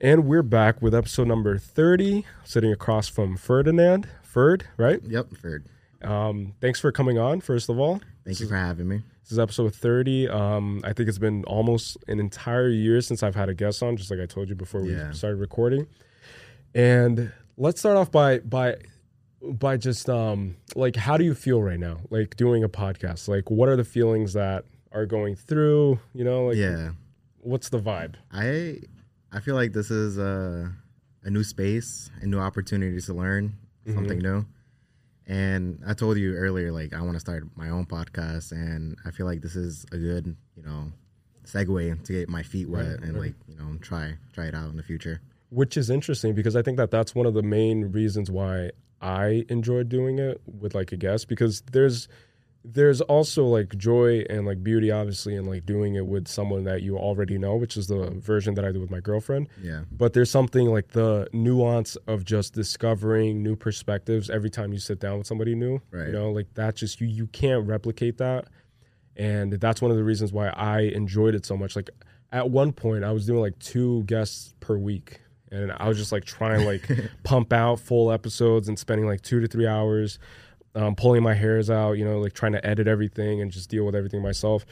And we're back with episode number 30, sitting across from Ferdinand. Ferd, right? Yep, Ferd. Um, thanks for coming on, first of all. Thank you for having me. This is episode 30. Um, I think it's been almost an entire year since I've had a guest on, just like I told you before we Yeah. started recording. And let's start off by by by just um like how do you feel right now? Like doing a podcast? Like what are the feelings that are going through? You know, like yeah, what's the vibe? I I feel like this is a a new space, a new opportunity to learn mm-hmm. something new. And I told you earlier, like I want to start my own podcast, and I feel like this is a good, you know, segue to get my feet wet Right, and right. like you know try try it out in the future. which is interesting because I think that that's one of the main reasons why I enjoy doing it with like a guest because there's there's also like joy and like beauty obviously in like doing it with someone that you already know which is the version that I do with my girlfriend. Yeah, but there's something like the nuance of just discovering new perspectives every time you sit down with somebody new right. you know? Like that just you you can't replicate that. And that's one of the reasons why I enjoyed it so much. Like at one point I was doing like two guests per week. And I was just like trying like pump out full episodes and spending like 2 to 3 hours um, pulling my hairs out you know like trying to edit everything and just deal with everything myself.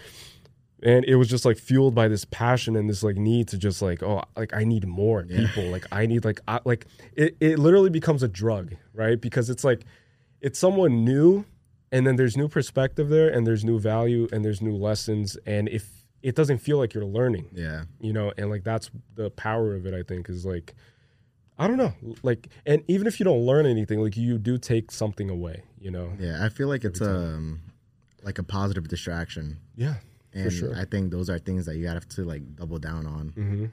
And it was just like fueled by this passion and this like need to just like oh like i need more people. Like i need like I, like it, it literally becomes a drug right? Because it's like it's someone new and then there's new perspective there and there's new value and there's new lessons. And if it doesn't feel like you're learning yeah, you know and like that's the power of it i think is like i don't know like and even if you don't learn anything like you do take something away you know yeah. I feel like it's um like a positive distraction, yeah and for sure I think those are things that you have to like double down on. mm-hmm.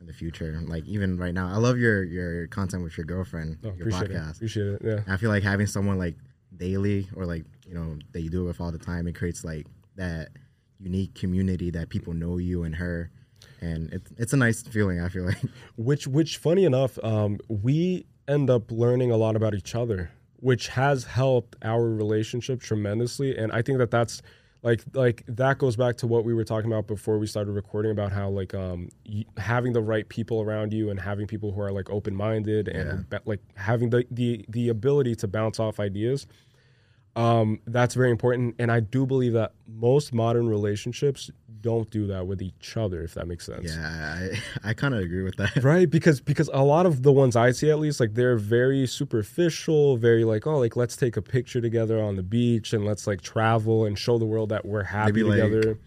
in the future. Like even right now, I love your your content with your girlfriend, oh, your appreciate it podcast. appreciate it yeah I feel like having someone like daily or like you know that you do it with all the time, it creates like that unique community that people know you and her, and it's it's a nice feeling. I feel like which which funny enough um, we end up learning a lot about each other which has helped our relationship tremendously and i think that that's like like that goes back to what we were talking about before we started recording about how like um y- having the right people around you and having people who are like open-minded and ba- like having the the the ability to bounce off ideas um that's very important and i do believe that most modern relationships don't do that with each other if that makes sense yeah, I I kind of agree with that. right because because a lot of the ones i see at least like they're very superficial very like oh like let's take a picture together on the beach and let's like travel and show the world that we're happy be like- together Like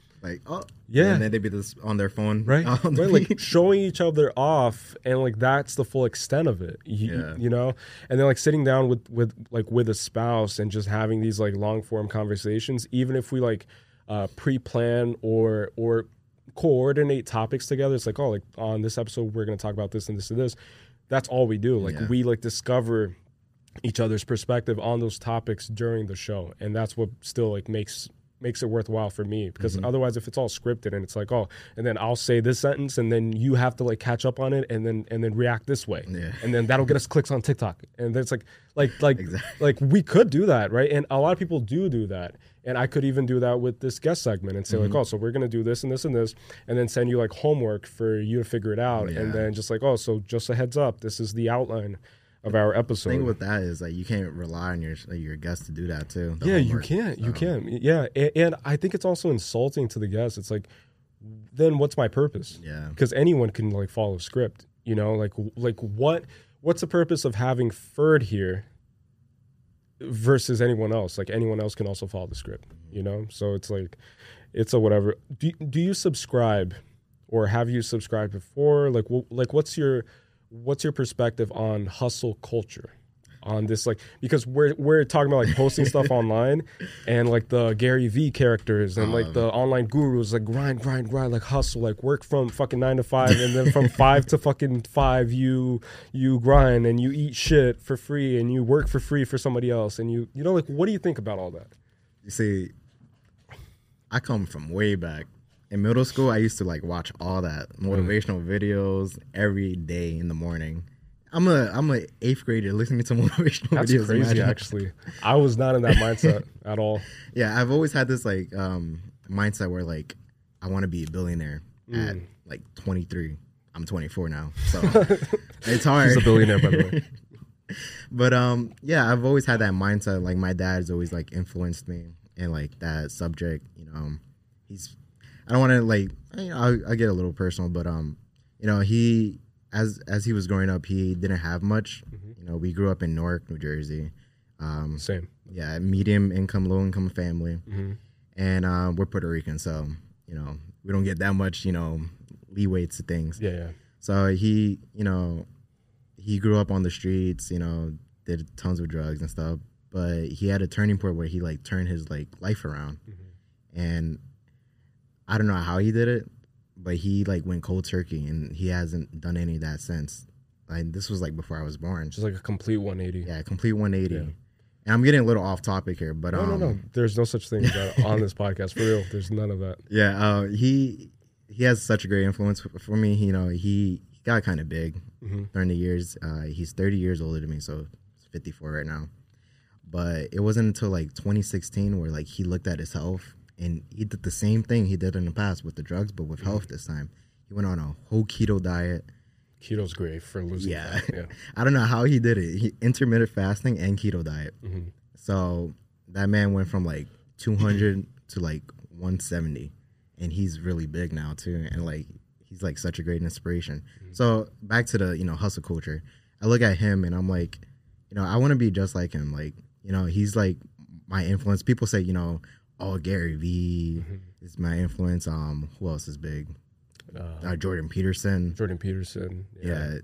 oh Yeah. and then they'd be this on their phone right, the right? like showing each other off and like that's the full extent of it you, Yeah. you know and then like sitting down with with like with a spouse and just having these like long form conversations even if we like uh pre-plan or or coordinate topics together it's like oh like on this episode we're going to talk about this and this and this that's all we do like Yeah. we like discover each other's perspective on those topics during the show and that's what still like makes makes it worthwhile for me because Mm-hmm. otherwise if it's all scripted and it's like oh and then I'll say this sentence and then you have to like catch up on it and then and then react this way Yeah. and then that'll get us clicks on TikTok and then it's like like like Exactly. like we could do that right and a lot of people do do that and I could even do that with this guest segment and say Mm-hmm. like oh so we're gonna do this and this and this and then send you like homework for you to figure it out and then just like oh so just a heads up this is the outline of our episode The thing with that is like you can't rely on your your guests to do that too. yeah, you can't. You um, can't. Yeah, and, and I think it's also insulting to the guests. It's like, then what's my purpose? Yeah. because anyone can like follow script. You know, like like what what's the purpose of having Ferd here versus anyone else? Like anyone else can also follow the script. You know, so it's like it's a whatever. Do do you subscribe, or have you subscribed before? Like wh- like what's your what's your perspective on hustle culture? on this like because we're we're talking about like posting stuff online and like the Gary Vee characters and like the um. online gurus like grind grind grind like hustle like work from fucking 9 to 5 and then from 5 to fucking 5 you you grind and you eat shit for free and you work for free for somebody else and you you know like what do you think about all that You see, I come from way back. In middle school, I used to like watch all that motivational videos every day in the morning. I'm a I'm a eighth grader listening to motivational that's videos. That's crazy imagine. actually I was not in that mindset at all Yeah, I've always had this like um mindset where like I want to be a billionaire at Mm. like 23. I'm 24 now, so it's hard. He's a billionaire, by the way. but um, yeah, I've always had that mindset. Like my dad's always like influenced me in like that subject. You know, he's I don't want to like you know I, I get a little personal, but um, you know he as as he was growing up, he didn't have much. You know, we grew up in Newark, New Jersey. Um, Same. yeah, medium income, low income family, hmm and um, we're Puerto Rican, so you know we don't get that much you know leeway to things. Yeah, yeah. So he, you know, he grew up on the streets, you know, did tons of drugs and stuff, but he had a turning point where he like turned his like life around. And I don't know how he did it, but he like went cold turkey and he hasn't done any of that since. Like this was like before I was born. Just like a complete 180. yeah, complete 180. Yeah. And I'm getting a little off topic here, but No, um no, no. There's no such thing on this podcast. For real. There's none of that. Yeah, uh, he he has such a great influence for, me. You know, he, he got kind of big hmm during the years. Uh, he's 30 years older than me, so 54 right now. But it wasn't until like 2016 where like he looked at his health and he did the same thing he did in the past with the drugs, but with health this time. He went on a whole keto diet. Keto's great for losing Yeah. fat. Yeah. I don't know how he did it. He intermittent fasting and keto diet. Mhm. So that man went from like 200 to like 170, and he's really big now too. And like he's like such a great inspiration. So back to the you know hustle culture. I look at him and I'm like, you know, I want to be just like him. Like you know, he's like my influence. People say you know, oh Gary Vee is my influence. Um, who else is big? Uh, Uh, Jordan Peterson. Jordan Peterson. Yeah.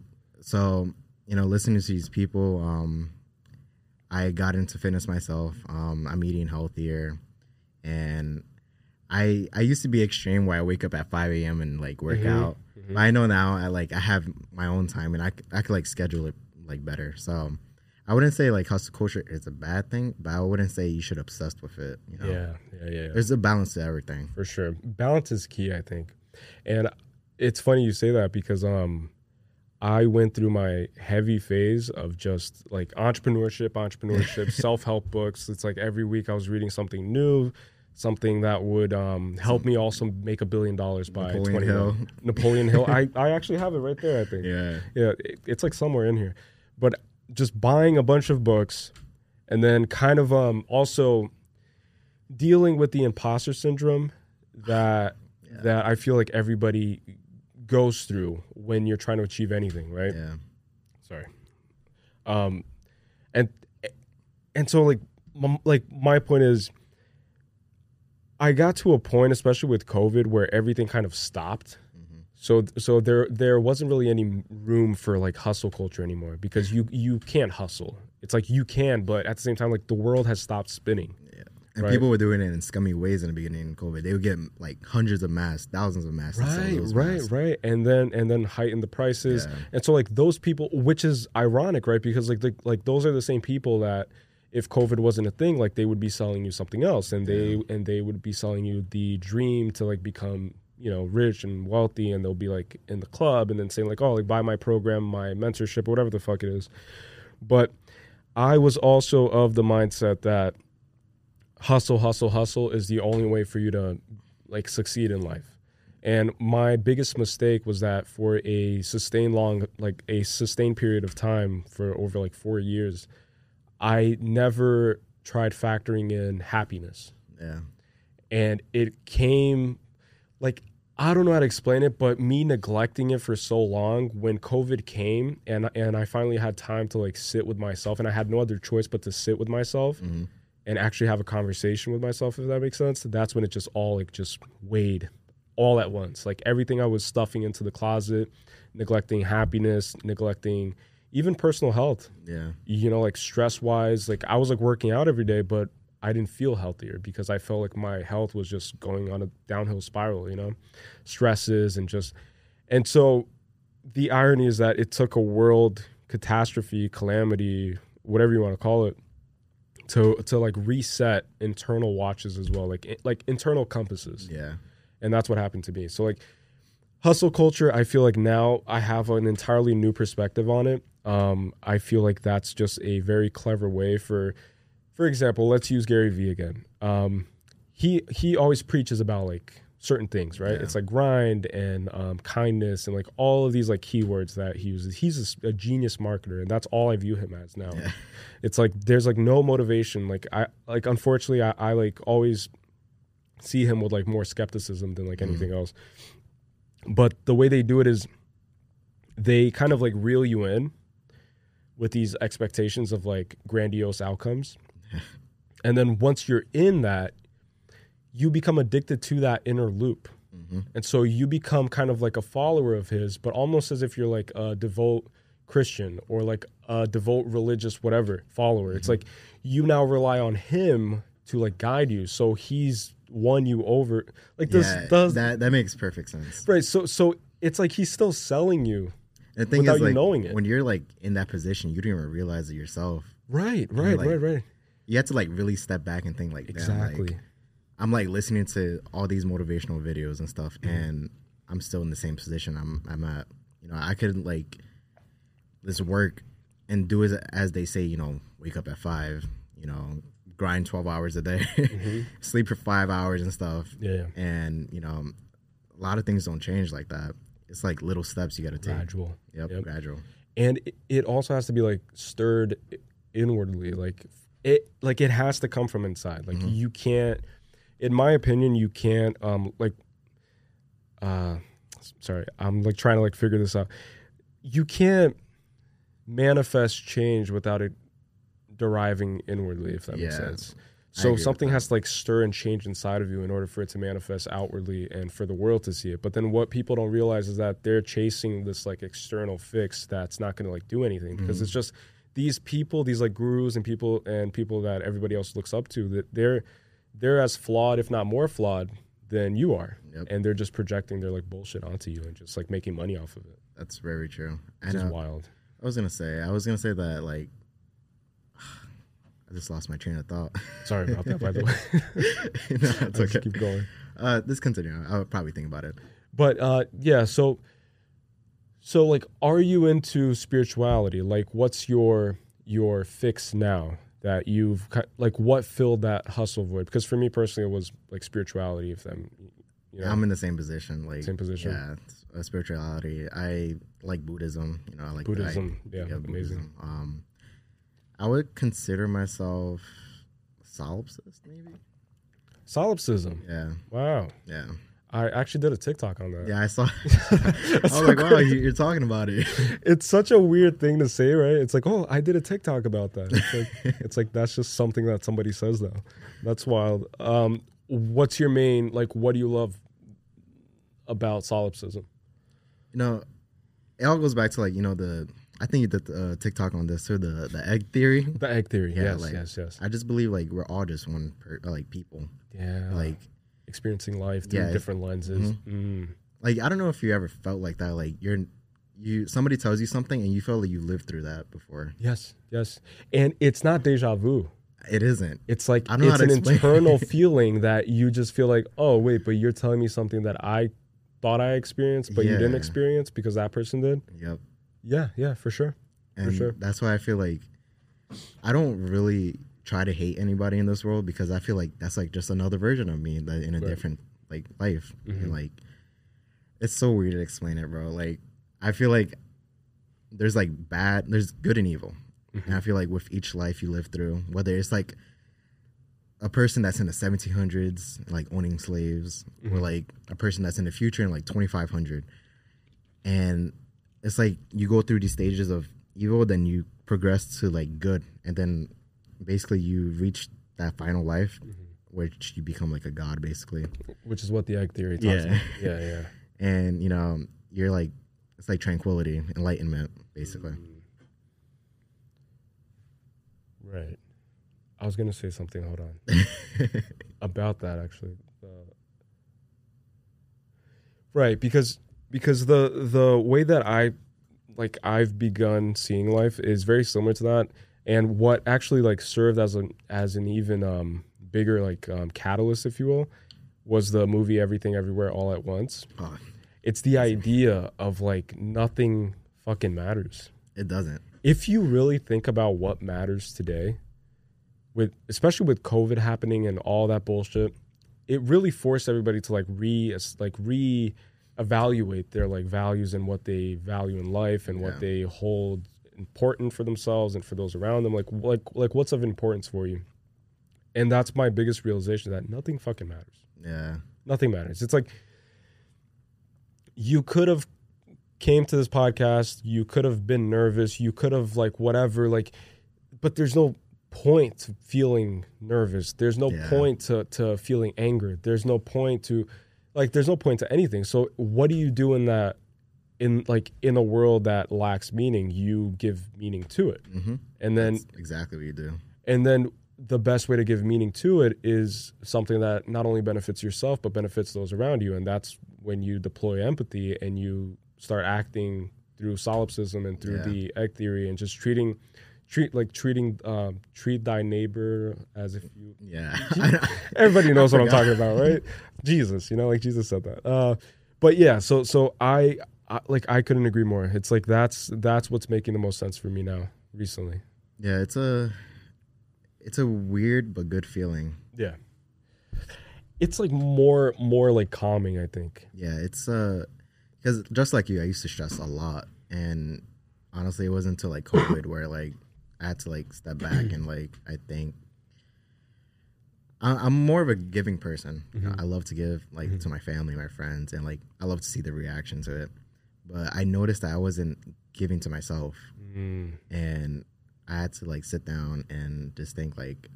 So, you know, listening to these people, um, I got into fitness myself. Um, I'm eating healthier and I I used to be extreme where I wake up at 5 a.m. and like work Mhm. out. But I know now I like I have my own time and I I could like schedule it like better. So I wouldn't say like hustle culture is a bad thing, but I wouldn't say you should obsess with it. You know? Yeah. Yeah. Yeah. There's a balance to everything. for sure balance is key i think and it's funny you say that because um i went through my heavy phase of just like entrepreneurship entrepreneurship self-help books it's like every week i was reading something new something that would um, help me also make a billion dollars by Napoleon 20 Hill. napoleon hill I, I actually have it right there i think Yeah. yeah it, it's like somewhere in here but just buying a bunch of books and then kind of um also dealing with the imposter syndrome that that i feel like everybody goes through when you're trying to achieve anything right? Yeah. sorry. Um and and so like m- like my point is i got to a point especially with covid where everything kind of stopped so so there there wasn't really any room for like hustle culture anymore because you you can't hustle it's like you can but at the same time like the world has stopped spinning Yeah. And Right. people were doing it in scummy ways in the beginning of COVID. They would get like hundreds of masks, thousands of masks. right right masks. right and then and then heighten the prices Yeah. and so like those people which is ironic right because like the, like those are the same people that if covid wasn't a thing like they would be selling you something else and they and they would be selling you the dream to like become you know rich and wealthy and they'll be like in the club and then saying like oh like buy my program my mentorship or whatever the fuck it is. But i was also of the mindset that hustle hustle hustle is the only way for you to like succeed in life. And my biggest mistake was that for a sustained long like a sustained period of time for over like 4 years I never tried factoring in happiness. Yeah. and it came like I don't know how to explain it, but me neglecting it for so long when COVID came and and I finally had time to like sit with myself and I had no other choice but to sit with myself Mhm. and actually have a conversation with myself if that makes sense. That's when it just all like just weighed all at once. Like everything I was stuffing into the closet, neglecting happiness, neglecting even personal health Yeah. you know, like stress wise, like I was like working out every day, but I didn't feel healthier because I felt like my health was just going on a downhill spiral, you know, stresses and just, and so the irony is that it took a world catastrophe, calamity, whatever you want to call it, to to like reset internal watches as well, like like internal compasses. Yeah. and that's what happened to me. So like hustle culture i feel like now i have an entirely new perspective on it. Um, i feel like that's just a very clever way for for example let's use gary vee again um, he he always preaches about like certain things, right? Yeah. It's like grind and um, kindness and like all of these like keywords that he uses. He's a genius marketer, and that's all I view him as now. Yeah. It's like there's like no motivation. Like I like unfortunately I, I like always see him with like more skepticism than like anything else. But the way they do it is they kind of like reel you in with these expectations of like grandiose outcomes. and then once you're in that, you become addicted to that inner loop. hmm And so you become kind of like a follower of his, but almost as if you're like a devout Christian or like a devout religious whatever follower. It's like you now rely on him to like guide you. So he's won you over. Like this yeah, does that that makes perfect sense. right. So so it's like he's still selling you. The thing without is, you like, knowing it. when you're like in that position, you don't even realize it yourself. Right, right, like, right, right. You have to like really step back and think like, damn, like, Exactly. I'm like listening to all these motivational videos and stuff, Mm-hmm. and I'm still in the same position I'm I'm at. You know, I could like this work and do as as they say. You know, wake up at five. You know, grind 12 hours a day, Mm-hmm. sleep for five hours and stuff. yeah. And you know, a lot of things don't change like that. It's like little steps you got to take. Gradual. Yep, Yep. gradual. and it also has to be like stirred inwardly like it like it has to come from inside. Like you can't in my opinion you can't um like uh sorry i'm like trying to like figure this out. You can't manifest change without it deriving inwardly if that makes sense. So something has to like stir and change inside of you in order for it to manifest outwardly and for the world to see it. But then what people don't realize is that they're chasing this like external fix that's not going to like do anything because Mm-hmm. it's just these people, these like gurus and people and people that everybody else looks up to that they're they're as flawed, if not more flawed, than you are, Yep. and they're just projecting their like bullshit onto you and just like making money off of it. That's very true. Which And is uh, wild. I was gonna say, I was gonna say that like, I just lost my train of thought. Sorry about that, by the way. no, it's I'll okay. keep going. Uh, let's continue. I'll probably think about it. but uh yeah so so like are you into spirituality like what's your your fix now that you've like what filled that hustle void because for me personally it was like spirituality if them you know I'm in the same position. Like Same position. Yeah, uh, spirituality. I like Buddhism. You know, I like Buddhism, I, yeah, amazing. Buddhism. Um, I would consider myself solipsist, maybe. solipsism Yeah, wow yeah, i actually did a tiktok on that yeah. I saw. I was like, wow, you- you're talking about it. it's such a weird thing to say right it's like oh i did a tiktok about that it's like it's like that's just something that somebody says though that's wild um what's your main like what do you love about solipsism you know, it all goes back to like you know the. I think you did uh, TikTok on this too. The the egg theory. The egg theory. Yeah, yes, like- yes, yes. I just believe like we're all just one per, like people. Yeah. Like experiencing life through Yeah. Mm-hmm. different lenses. Mm. like I don't know if you ever felt like that. Like you're you somebody tells you something and you feel like you lived through that before. Yes, yes. And it's not deja vu. It isn't. It's like I don't know it's how an to explain internal feeling that you just feel like, oh wait, but you're telling me something that I thought I experienced, but you didn't Yeah. experience because that person did. Yep. Yeah, yeah, for sure. And sure. that's why I feel like I don't really try to hate anybody in this world because I feel like that's like just another version of me that in a Right. different like life. Mhm. And like it's so weird to explain it, bro. Like I feel like there's like bad there's good and evil. Mm-hmm. And I feel like with each life you live through, whether it's like a person that's in the 1700s, like owning slaves, or Mhm. like a person that's in the future in like 2500. And it's like you go through these stages of evil, then you progress to like good, and then basically you reach that final life, Mm-hmm. which you become like a god, basically. Which is what the egg theory talks Yeah. about. Yeah, yeah. And you know, you're like, it's like tranquility, enlightenment, basically. Mm. Right. I was gonna say something. Hold on. about that actually. Uh, right, because because the the way that I like I've begun seeing life is very similar to that, and what actually like served as an as an even um, bigger like um, catalyst, if you will, was the movie Everything Everywhere All at Once. oh, It's the idea of like nothing fucking matters it doesn't. if you really think about what matters today with especially with covid happening and all that bullshit it really forced everybody to like re like re evaluate their like values and what they value in life and what they hold important for themselves and for those around them like like like what's of importance for you? And that's my biggest realization that nothing fucking matters. Yeah. nothing matters. It's like you could have came to this podcast you could have been nervous you could have like whatever like but there's no point to feeling nervous. There's no Yeah. point to to feeling anger. There's no point to like there's no point to anything. So what do you do in that in like in a world that lacks meaning you give meaning to it Mm-hmm. and then That's exactly what you do. and then the best way to give meaning to it is something that not only benefits yourself but benefits those around you and that's when you deploy empathy and you start acting through solipsism and through Yeah. the egg theory and just treating treat like treating um, treat thy neighbor as if you Yeah. everybody knows what i'm talking about right jesus you know like jesus said that uh, but yeah so so I, I like i couldn't agree more it's like that's that's what's making the most sense for me now recently yeah, it's a it's a weird but good feeling. Yeah. It's like more more like calming, I think. Yeah, it's uh because just like you, I used to stress a lot, and honestly, it wasn't until like COVID where like I had to like step back and like I think I- I'm more of a giving person. Know, I love to give like to my family, my friends, and like I love to see the reaction to it. But I noticed that I wasn't giving to myself, Mm. and I had to like sit down and just think like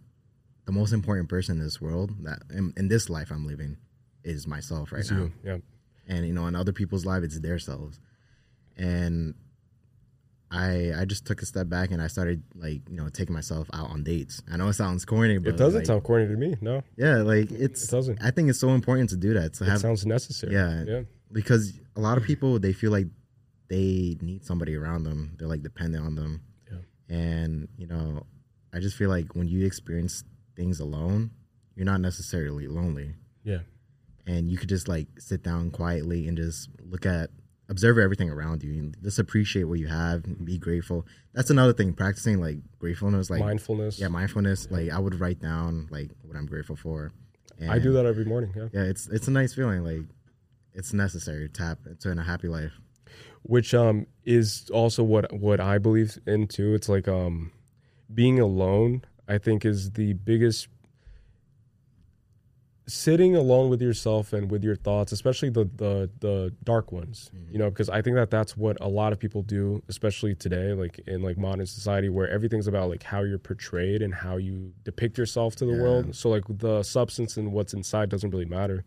the most important person in this world that in, in this life I'm living is myself right It's now you. Yeah. and you know in other people's life it's their selves and i i just took a step back and i started like you know taking myself out on dates i know it sounds corny but It doesn't like, sound corny to me. No. yeah like it's It doesn't. i think it's so important to do that to It have sounds necessary. Yeah. Yeah. because a lot of mm. people they feel like they need somebody around them they're like dependent on them Yeah. and you know i just feel like when you experience things alone you're not necessarily lonely Yeah. and you could just like sit down quietly and just look at observe everything around you and just appreciate what you have and be grateful that's another thing practicing like gratefulness like Mindfulness. yeah mindfulness like i would write down like what i'm grateful for And I do that every morning. Yeah. yeah it's it's a nice feeling like it's necessary to tap into a happy life Which um is also what what I believe in too. It's like um being alone, I think is the biggest sitting alone with yourself and with your thoughts, especially the the the dark ones, you know, because I think that that's what a lot of people do, especially today, like in like modern society, where everything's about like how you're portrayed and how you depict yourself to the Yeah. world. So like the substance and what's inside doesn't really matter,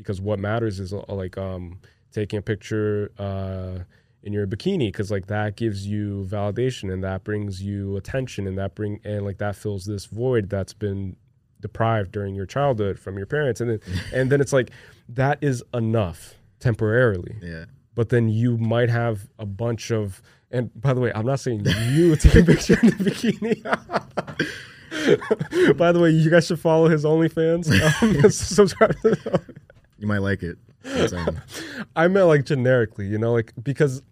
because what matters is uh, like um taking a picture. uh in your bikini because like that gives you validation and that brings you attention and that bring and like that fills this void that's been deprived during your childhood from your parents. And then and then it's like that is enough temporarily. Yeah. But then you might have a bunch of and by the way i'm not saying you take a picture in the bikini. By the way you guys should follow his onlyfans. Um, subscribe to you might like it I meant like generically, you know, like because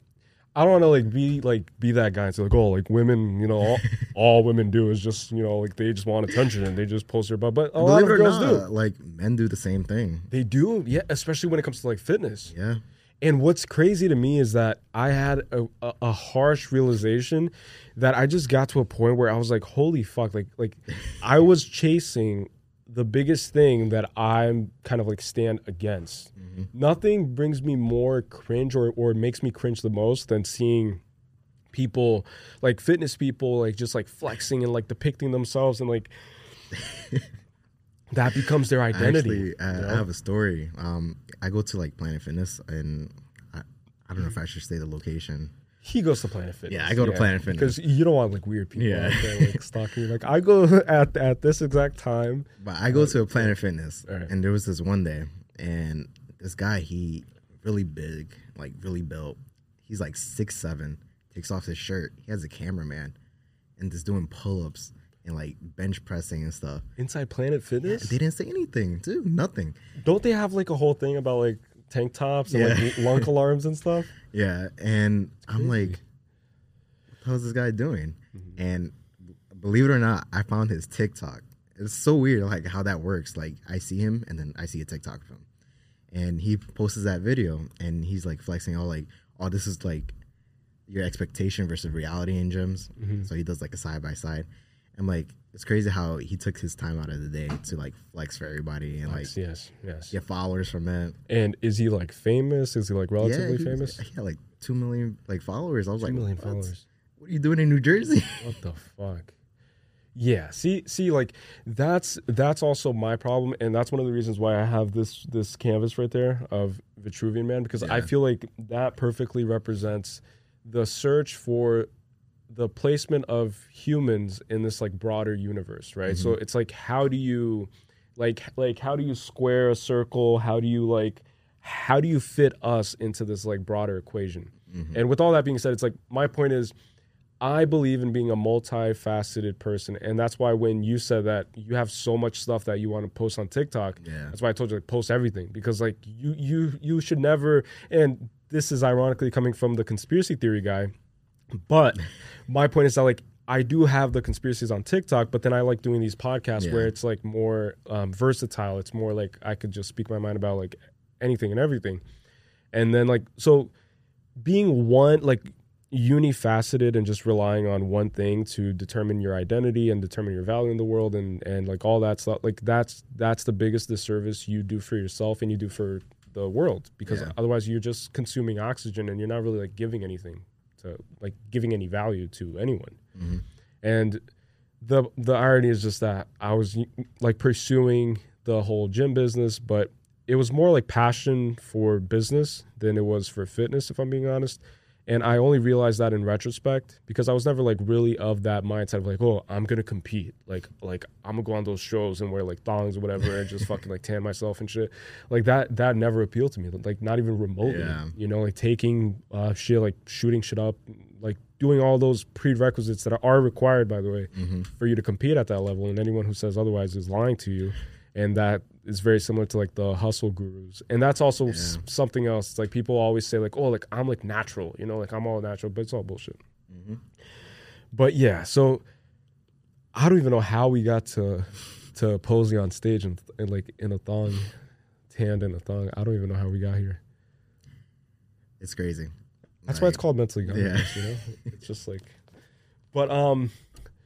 I don't want to like be like be that guy and say like, oh, like women, you know, all, all women do is just you know like they just want attention and they just post their butt. But a lot of girls not do. like men do the same thing They do, yeah, especially when it comes to like fitness. yeah And what's crazy to me is that I had a, a, a harsh realization that I just got to a point where I was like, holy fuck, like like I was chasing the biggest thing that I'm kind of like stand against. Nothing brings me more cringe or or makes me cringe the most than seeing people like fitness people like just like flexing and like depicting themselves and like that becomes their identity. Actually, I, you know? I have a story. Um, I go to like Planet Fitness, and I, I don't know if I should say the location. He goes to Planet Fitness. Yeah, I go to Planet Fitness. because you don't want like weird people Yeah. out there like stalking you. Like I go at at this exact time. But I go uh, to a Planet Fitness, Alright. and there was this one day, and this guy, he really big, like really built. He's like six seven. Takes off his shirt. He has a cameraman, and just doing pull ups and like bench pressing and stuff. Inside Planet Fitness, They didn't say anything, too. Nothing. don't they have like a whole thing about like tank tops and like Yeah. lunk alarms and stuff? Yeah, and I'm like, what the hell is this guy doing? Mm-hmm. And believe it or not, I found his TikTok, it's so weird like how that works. Like I see him and then I see a TikTok of him. And he posts that video and he's like flexing all like, oh, this is like your expectation versus reality in gyms. Mm-hmm. So he does like a side by side. I'm like, it's crazy how he took his time out of the day to like flex for everybody and like Yes, yes, yes. get followers from it. And is he like famous? Is he like relatively he was- famous? Had like two million like followers. I was Two like, million what? followers. What are you doing in New Jersey? What the fuck? Yeah, see, see, like that's that's also my problem, and that's one of the reasons why I have this this canvas right there of Vitruvian Man because I feel like that perfectly represents the search for the placement of humans in this like broader universe, right? So mm-hmm. it's like how do you like like how do you square a circle? How do you like how do you fit us into this like broader equation? Mm-hmm. And with all that being said, it's like my point is I believe in being a multifaceted person, and that's why when you said that you have so much stuff that you want to post on TikTok, Yeah. that's why I told you like post everything because like you you you should never. And this is ironically coming from the conspiracy theory guy, but my point is that like I do have the conspiracies on TikTok, but then I like doing these podcasts Yeah. where it's like more um, versatile. It's more like I could just speak my mind about like anything and everything, and then like so being one like unifaceted and just relying on one thing to determine your identity and determine your value in the world and and like all that stuff like that's that's the biggest disservice you do for yourself and you do for the world because Yeah. otherwise you're just consuming oxygen and you're not really like giving anything to like giving any value to anyone Mhm. and the the irony is just that I was like pursuing the whole gym business, but it was more like passion for business than it was for fitness, if I'm being honest. And I only realized that in retrospect because I was never like really of that mindset of like, oh, I'm gonna compete. Like, like I'm gonna go on those shows and wear like thongs or whatever and just fucking like tan myself and shit. Like that, that never appealed to me. Like not even remotely. Yeah. You know, like taking uh, shit, like shooting shit up, like doing all those prerequisites that are required, by the way, Mm-hmm. for you to compete at that level. And anyone who says otherwise is lying to you. And that is very similar to like the hustle gurus. And that's also s- something else. It's like people always say like, oh, like I'm like natural, you know, like I'm all natural, but it's all bullshit. Mm-hmm. But yeah, so I don't even know how we got to to posing on stage and, and like in a thong, tanned in a thong. I don't even know how we got here. It's crazy. That's why it's called mentally gone. Yeah. You know, it's just like, but um,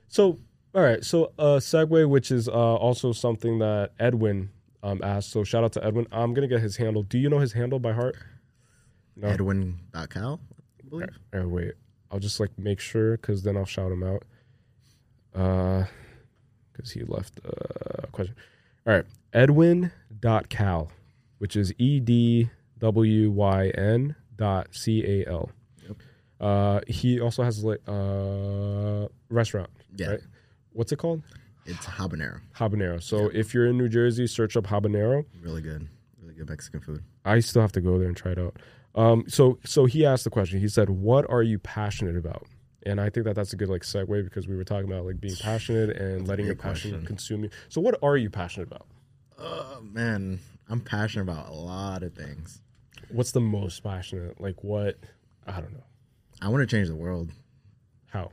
so all right, so uh, segue, which is uh also something that Edwin um asked. So shout out to Edwin. I'm gonna get his handle. Do you know his handle by heart? No. Edwyn.cal, I believe. Oh, wait, I'll just like make sure because then I'll shout him out. Uh, because he left a question. All right, Edwyn.cal, which is E D W Y N dot C A L. Yep. Uh, he also has like uh restaurant. Yeah. Right? What's it called? It's habanero. Habanero. So if you're in New Jersey, search up habanero. Really good. Really good Mexican food. I still have to go there and try it out. Um, so so he asked the question. He said, "What are you passionate about?" And I think that that's a good like segue because we were talking about like being passionate and That's letting your passion question. consume you. So what are you passionate about? Oh man, I'm passionate about a lot of things. What's the most passionate? Like what? I don't know. I want to change the world. How?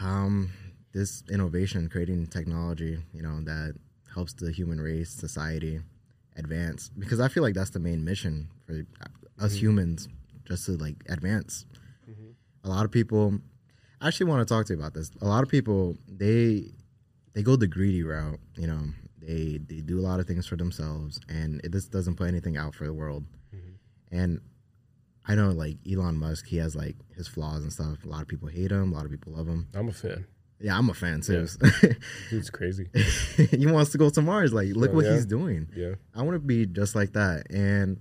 Um, this innovation, creating technology, you know, that helps the human race, society advance. Because I feel like that's the main mission for us mm-hmm. humans, just to like advance. Mm-hmm. A lot of people, I actually want to talk to you about this. A lot of people, they they go the greedy route. You know, they they do a lot of things for themselves, and it just doesn't put anything out for the world. Mm-hmm. And I know, like Elon Musk, he has like his flaws and stuff. A lot of people hate him. A lot of people love him. I'm a fan. Yeah, I'm a fan too. Dude's crazy. he wants to go to Mars. Like, look Oh, what yeah? he's doing. Yeah. I want to be just like that. And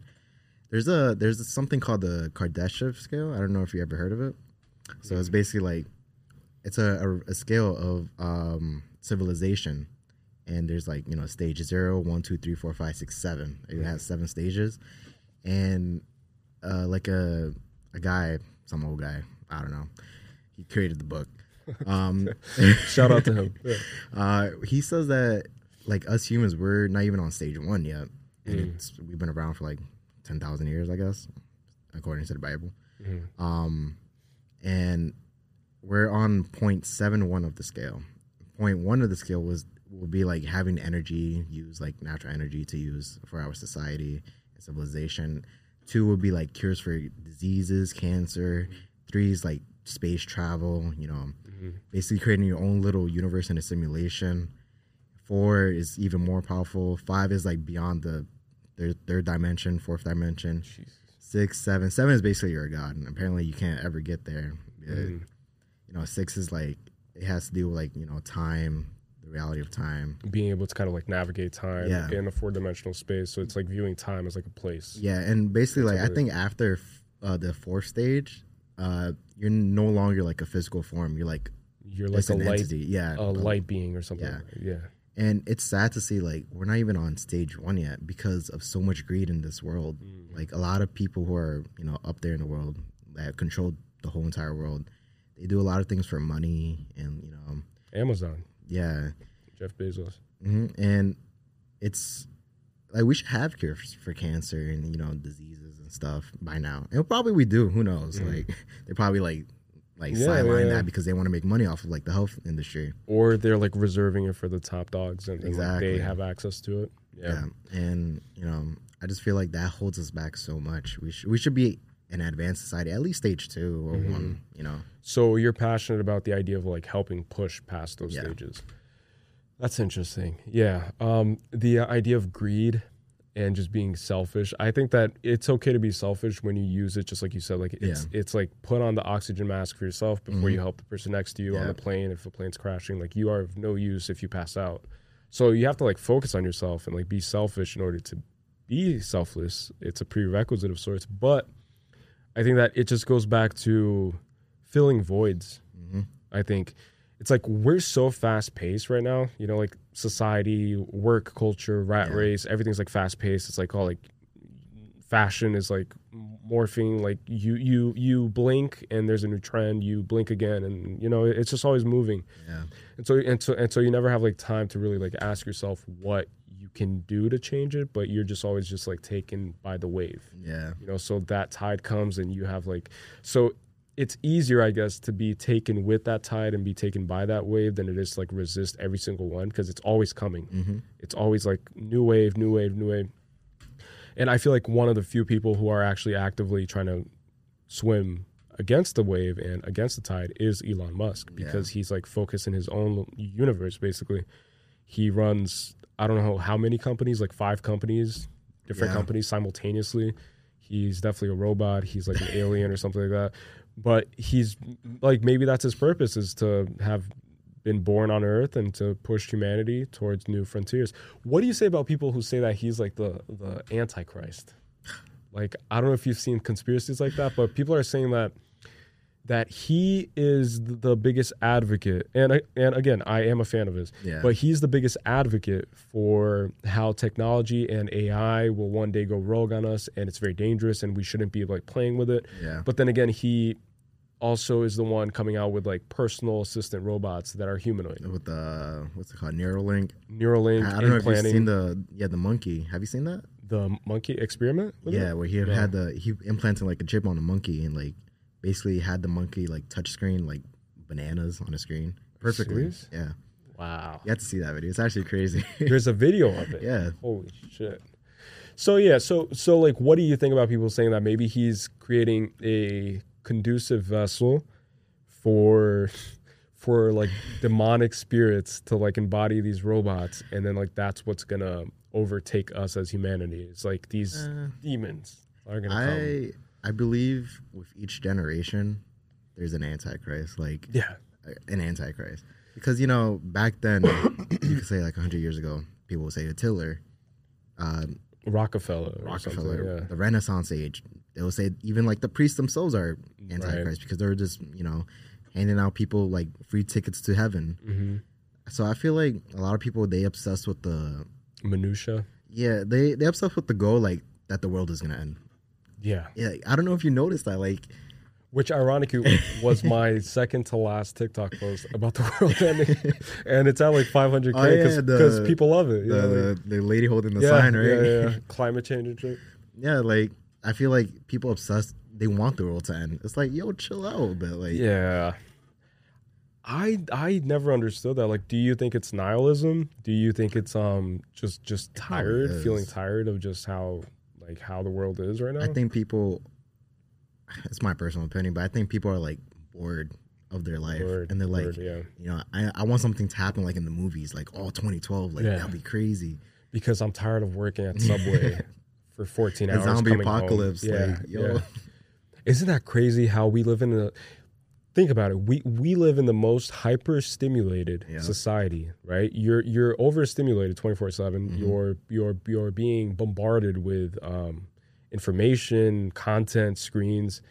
there's a there's something called the Kardashev scale. I don't know if you ever heard of it. So it's basically like it's a, a, a scale of um, civilization, and there's like you know stage zero, one, two, three, four, five, six, seven. It has seven stages, and uh, like a a guy, some old guy, I don't know, he created the book. Um, Shout out to him. Yeah. uh, he says that like us humans, we're not even on stage one yet, and Mm. it's we've been around for like ten thousand years, I guess, according to the Bible. Mhm. Um, and we're on point seven one of the scale. Point one of the scale was will be like having energy, use like natural energy to use for our society and civilization. Two would be like cures for diseases, cancer. Three is like space travel. You know, basically creating your own little universe in a simulation. Four is even more powerful. Five is like beyond the third, third dimension, fourth dimension. Six, seven, seven is basically you're a god, and apparently you can't ever get there. Mm. You know, six is like it has to do with like you know time, the reality of time. being able to kind of like navigate time Yeah. in a four dimensional space. So it's like viewing time as like a place. Yeah, and basically, like I think after uh, the fourth stage, uh, you're no longer like a physical form. You're like You're like a light, entity. Yeah, a light being or something. Yeah. Yeah. And it's sad to see like we're not even on stage one yet because of so much greed in this world. Mm. Like a lot of people who are you know up there in the world that control the whole entire world, they do a lot of things for money and you know Amazon, yeah, Jeff Bezos. hmm and it's like we should have cures for cancer and you know diseases stuff by now, and probably we do. Who knows? Mhm. Like they're probably like like Yeah, sideline yeah. that because they want to make money off of like the health industry. Or they're like reserving it for the top dogs and, and, like, Exactly. they have access to it. Yeah. Yeah. and you know I just feel like that holds us back so much. We should we should be an advanced society, at least stage two or Mhm. one. You know, So you're passionate about the idea of like helping push past those stages. That's interesting. Yeah. Um, the idea of greed and just being selfish. I think that it's okay to be selfish when you use it, just like you said. Like it's it's like put on the oxygen mask for yourself before Mhm. you help the person next to you on the plane. If the plane's crashing, like you are of no use if you pass out. So you have to like focus on yourself and like be selfish in order to be selfless. It's a prerequisite of sorts, but I think that it just goes back to filling voids. hmm I think it's like we're so fast paced right now. You know, like society, work culture, rat Yeah. race, everything's like fast paced. It's like all like fashion is like morphing. Like you you you blink and there's a new trend. You blink again, and you know it's just always moving. yeah, And so and so and so you never have like time to really like ask yourself what you can do to change it, but you're just always just like taken by the wave yeah, you know so that tide comes and you have like so it's easier i guess to be taken with that tide and be taken by that wave than it is to like resist every single one because it's always coming. Hmm it's always like new wave new wave new wave. And i feel like one of the few people who are actually actively trying to swim against the wave and against the tide is elon musk Yeah. because he's like focused in his own universe basically. He runs i don't know how many companies like five companies different Yeah. companies simultaneously. He's definitely a robot. He's like an alien or something like that but he's like maybe that's his purpose is to have been born on earth and to push humanity towards new frontiers. What do you say about people who say that he's like the the antichrist? Like i don't know if you've seen conspiracies like that but people are saying that that he is the biggest advocate and I- and again I am a fan of his yeah. but he's the biggest advocate for how technology and AI will one day go rogue on us and it's very dangerous and we shouldn't be like playing with it. Yeah, but then again he also is the one coming out with like personal assistant robots that are humanoid with the what's it called, Neuralink. Neuralink I, don't know if you've seen the yeah the monkey. Have you seen that? the monkey experiment yeah, it? where he No. had the he implanted like a chip on a monkey and like basically had the monkey like touch screen like bananas on a screen perfectly. Serious? Yeah, wow you have to see that video. It's actually crazy. there's a video of it yeah, Holy shit. So yeah, so so like what do you think about people saying that maybe he's creating a conducive vessel for for like demonic spirits to like embody these robots and then like that's what's going to overtake us as humanity. It's like these Uh, demons are going to come. I I believe with each generation there's an antichrist, like Yeah. an antichrist, because you know back then you could say like hundred years ago people would say it's Hitler, um, Rockefeller. Rockefeller, something, the Renaissance age. They will say even like the priests themselves are antichrist Right. because they're just you know handing out people like free tickets to heaven. hmm So I feel like a lot of people they obsessed with the Minutia. yeah they they obsessed with the goal like that the world is gonna end. Yeah. Yeah, I don't know if you noticed that like Which ironically was my second to last TikTok post about the world ending. and it's at like 500K Oh, yeah, because people love it. the, the, the lady holding the yeah, sign, right? Yeah, yeah, yeah. Climate change and shit. Yeah, like I feel like people obsessed. They want the world to end. It's like, yo, chill out but. Like, Yeah. I I never understood that. Like, do you think it's nihilism? Do you think it's um just just tired, feeling tired of just how like how the world is right now? I think people. It's my personal opinion, but I think people are like bored of their life, Word, and they're like, word, yeah, you know, I, I want something to happen like in the movies, like all 2012, like Yeah. that'd be crazy. because I'm tired of working at Subway for 14 The hours. zombie coming home. apocalypse, Yeah, like, yeah. Isn't that crazy how we live in a think about it. We we live in the most hyper stimulated Yeah. society, right? You're you're overstimulated 24/7. Mhm. You're you're you're being bombarded with um, information, content, screens.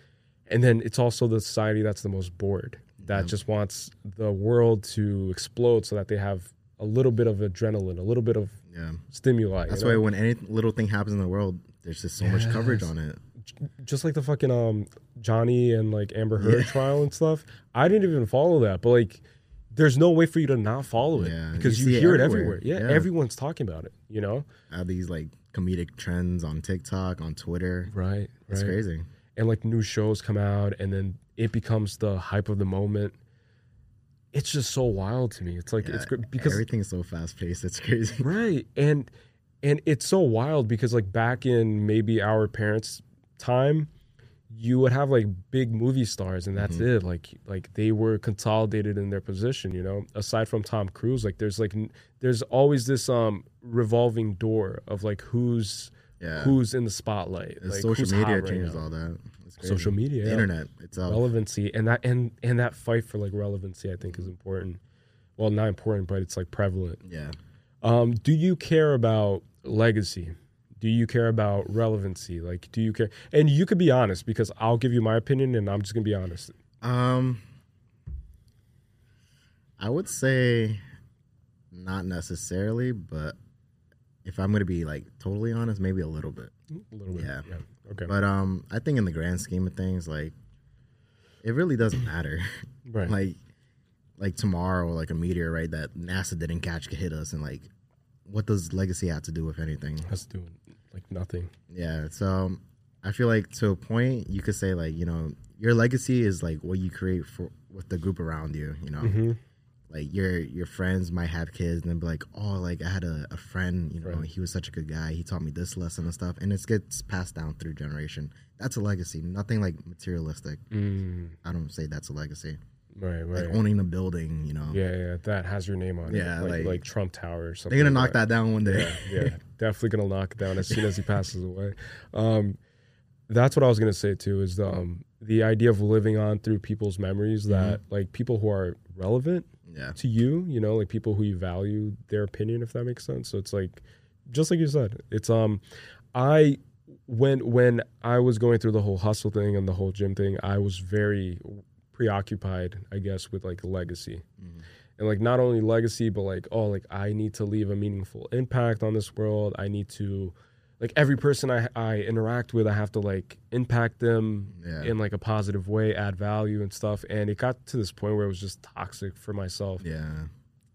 And then it's also the society that's the most bored. That Yeah. just wants the world to explode so that they have a little bit of adrenaline, a little bit of Yeah, stimuli. you that's know? why when any little thing happens in the world, there's just so much coverage on it. just like the fucking um Johnny and like Amber Heard Yeah. trial and stuff. I didn't even follow that, but like there's no way for you to not follow it Yeah, because you you, it hear it everywhere. everywhere. Yeah, Yeah. everyone's talking about it, you know? All these like comedic trends on TikTok, on Twitter. Right. It's right. crazy. And like new shows come out and then it becomes the hype of the moment. It's just so wild to me. It's like it's Yeah, great because everything's so fast paced. It's crazy. right and and it's so wild because like back in maybe our parents time you would have like big movie stars and that's Mhm. it like like they were consolidated in their position you know aside from tom cruise like there's like there's always this um revolving door of like who's Yeah. who's in the spotlight like social media right changes all that. It's social media the yeah. internet itself. relevancy and that and and that fight for like relevancy i think is important well not important but it's like prevalent Yeah. um, do you care about legacy? Do you care about relevancy? Like, do you care? And you could be honest because I'll give you my opinion, and I'm just gonna be honest. Um, I would say not necessarily, but if I'm gonna be like totally honest, maybe a little bit. A little bit. Yeah. Okay. But um, I think in the grand scheme of things, like it really doesn't matter. right. like, like tomorrow, like a meteor, right? That NASA didn't catch could hit us, and like, what does legacy have to do with anything? That's doing like nothing. Yeah. So I feel like to a point, you could say like, you know, your legacy is like what you create for with the group around you. You know, hmm like your your friends might have kids and then be like, oh, like I had a, a friend, you know, Right. he was such a good guy. He taught me this lesson and stuff, and it gets passed down through generation. That's a legacy. Nothing like materialistic. Mm, I don't say that's a legacy. right. Right. Like owning a building, you know, yeah. Yeah. That has your name on Yeah, it. Like, like- like Trump Tower or something. they're gonna like knock that down one day. yeah, yeah, definitely gonna knock it down as soon as he passes away. Um, that's what I was gonna say too. Is the um, the idea of living on through people's memories that like people who are relevant yeah. to you, you know, like people who you value their opinion, if that makes sense. So it's like, just like you said, it's um, I when when I was going through the whole hustle thing and the whole gym thing, I was very preoccupied, I guess, with like legacy Mhm. and like not only legacy but like oh like i need to leave a meaningful impact on this world i need to like every person i i interact with i have to like impact them Yeah. in like a positive way add value and stuff and it got to this point where it was just toxic for myself Yeah.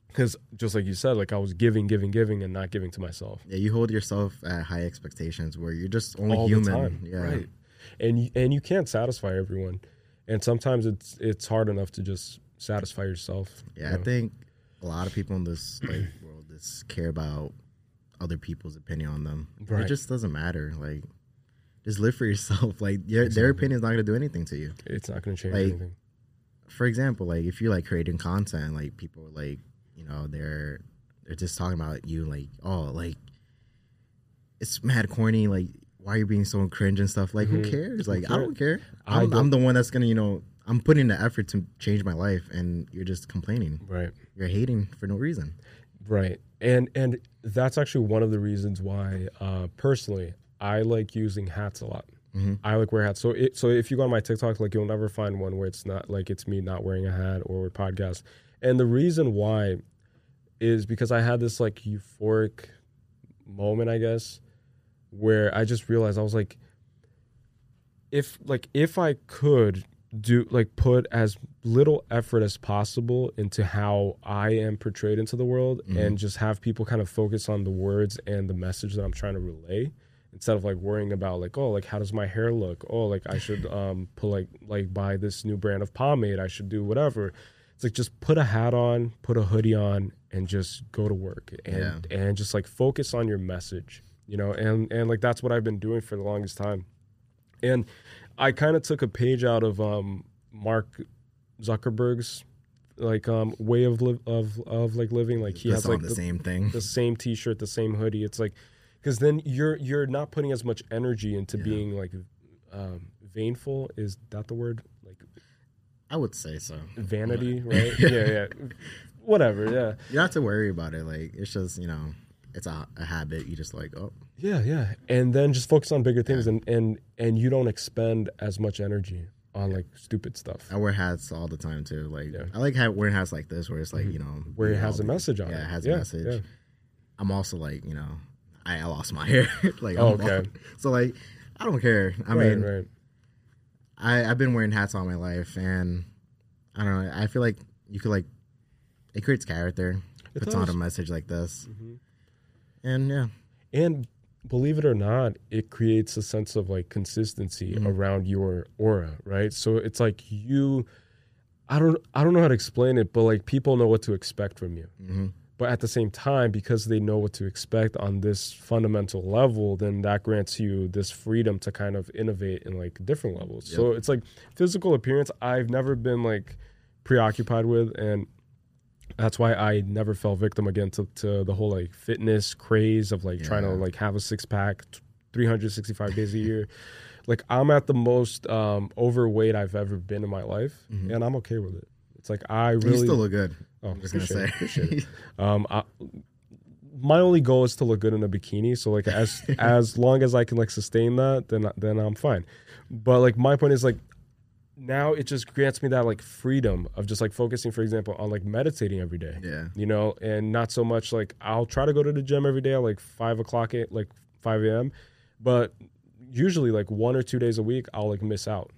because just like you said like i was giving giving giving and not giving to myself Yeah. You hold yourself at high expectations where you're just only all human. the time Yeah. right and you, and you can't satisfy everyone and sometimes it's it's hard enough to just satisfy yourself Yeah, you I think a lot of people in this like world just care about other people's opinion on them. Right. It just doesn't matter. Like, just live for yourself. Like, your, their Exactly. opinion is not gonna do anything to you. it's not going to change Like, anything For example, like if you're like creating content, like people like, you know, they're they're just talking about you, like, oh, like it's mad corny. Like, why are you being so cringe and stuff? Like, Mhm. who cares? Like, I don't care. I I'm, don't- I'm the one that's gonna, you know, I'm putting the effort to change my life, and you're just complaining. right You're hating for no reason. Right. And and that's actually one of the reasons why uh personally I like using hats a lot. Mhm. I like wear hats. So it so if you go on my TikTok, like you'll never find one where it's not like it's me not wearing a hat or with podcast. And the reason why is because I had this like euphoric moment, I guess, where I just realized I was like if like if I could do like put as little effort as possible into how I am portrayed into the world Mhm. and just have people kind of focus on the words and the message that I'm trying to relay instead of like worrying about like oh like how does my hair look oh like I should um put like like buy this new brand of pomade I should do whatever it's like just put a hat on, put a hoodie on, and just go to work and and just like focus on your message, you know. And and like that's what I've been doing for the longest time. And I kind of took a page out of um, Mark Zuckerberg's like um way of live of of like living. Like he That's has like the, the, same thing. the same T-shirt, the same hoodie. It's like because then you're you're not putting as much energy into Yeah. being like um, vainful. Is that the word? Like I would say so. vanity, right? yeah, yeah. Whatever. Yeah. You don't have to worry about it. Like it's just you know, it's a, a habit. You just like oh Yeah, yeah. And then just focus on bigger things and and and you don't expend as much energy on like stupid stuff. I wear hats all the time too. Like Yeah. I like wearing hats like this where it's like you know Where it has a message on yeah, it. it has Yeah, a message. yeah. I'm also like you know I, I lost my hair. like Oh, okay. So like I don't care. I right, mean right. I I've been wearing hats all my life and I don't know. I feel like you could like it creates character. It puts on a message like this. Mhm. And yeah, And believe it or not, it creates a sense of like consistency Mhm. around your aura, right? So it's like you I don't I don't know how to explain it, but like people know what to expect from you. hmm But at the same time, because they know what to expect on this fundamental level, then that grants you this freedom to kind of innovate in like different levels. So it's like physical appearance, I've never been like preoccupied with and that's why I never fell victim again to, to the whole like fitness craze of like trying to like have a six pack 365 days a year. Like I'm at the most um, overweight I've ever been in my life, Mhm. and I'm okay with it. It's like I you really still look good. oh, I'm just gonna say. appreciate it. Um, I, my only goal is to look good in a bikini. So like as as long as I can like sustain that, then then I'm fine. But like my point is like now it just grants me that like freedom of just like focusing, for example, on like meditating every day. yeah. You know, and not so much like I'll try to go to the gym every day at like five o'clock at like five a.m. But usually like one or two days a week I'll like miss out.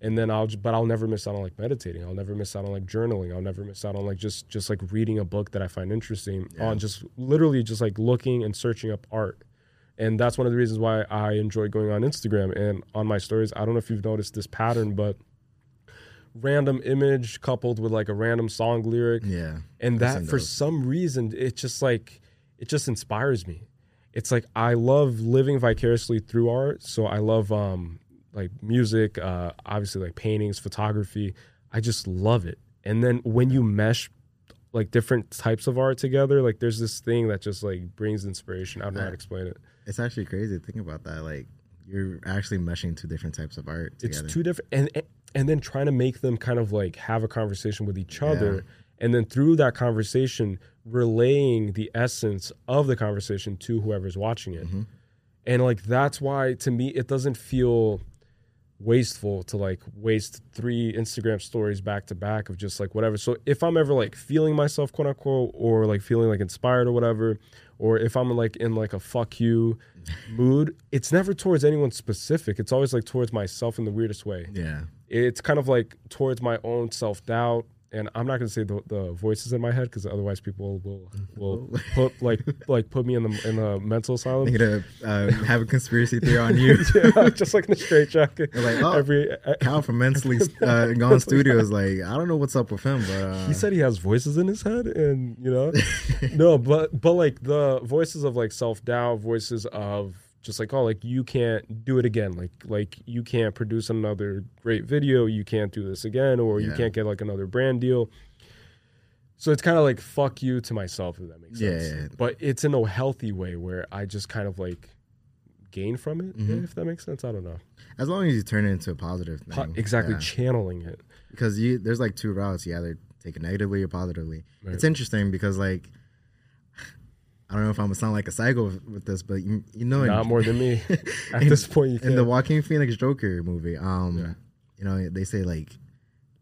And then I'll, but I'll never miss out on like meditating. I'll never miss out on like journaling. I'll never miss out on like just, just like reading a book that I find interesting. Yeah. On just literally just like looking and searching up art. And that's one of the reasons why I enjoy going on Instagram and on my stories. I don't know if you've noticed this pattern, but random image coupled with like a random song lyric Yeah. and that for those. some reason it just like it just inspires me it's like i love living vicariously through art so i love um like music uh obviously like paintings photography i just love it and then when you mesh like different types of art together like there's this thing that just like brings inspiration i don't know how to explain it It's actually crazy to think about that. Like you're actually meshing two different types of art together. it's two different and and then trying to make them kind of like have a conversation with each other and then through that conversation relaying the essence of the conversation to whoever's watching it Mhm. and like that's why to me it doesn't feel wasteful to like waste three instagram stories back to back of just like whatever so if i'm ever like feeling myself quote unquote or like feeling like inspired or whatever or if i'm like in like a fuck you mood it's never towards anyone specific it's always like towards myself in the weirdest way yeah. it's kind of like towards my own self doubt. And I'm not gonna say the, the voices in my head because otherwise people will will put like like put me in the in the mental asylum. Need to uh, have a conspiracy theory on you. yeah, just like in the straight jacket. They're like, oh, Every uh, Cal from Mentally uh, Gone Studios, like, I don't know what's up with him, but uh, he said he has voices in his head, and you know, no, but but like the voices of like self doubt, voices of just like oh like you can't do it again, like like you can't produce another great video, you can't do this again, or you can't get like another brand deal. So it's kind of like fuck you to myself if that makes Yeah, sense. yeah, yeah. But it's in a healthy way where I just kind of like gain from it, Mhm. if that makes sense. I don't know. as long as you turn it into a positive Po- thing, exactly yeah. channeling it. because you there's like two routes. You either take it negatively or positively. Right. It's interesting because like I don't know if I'm gonna sound like a psycho with, with this, but you, you know, in- Not more than me. At in- this point, you in the. Joaquin Phoenix Joker movie, um, Yeah. you know, they say like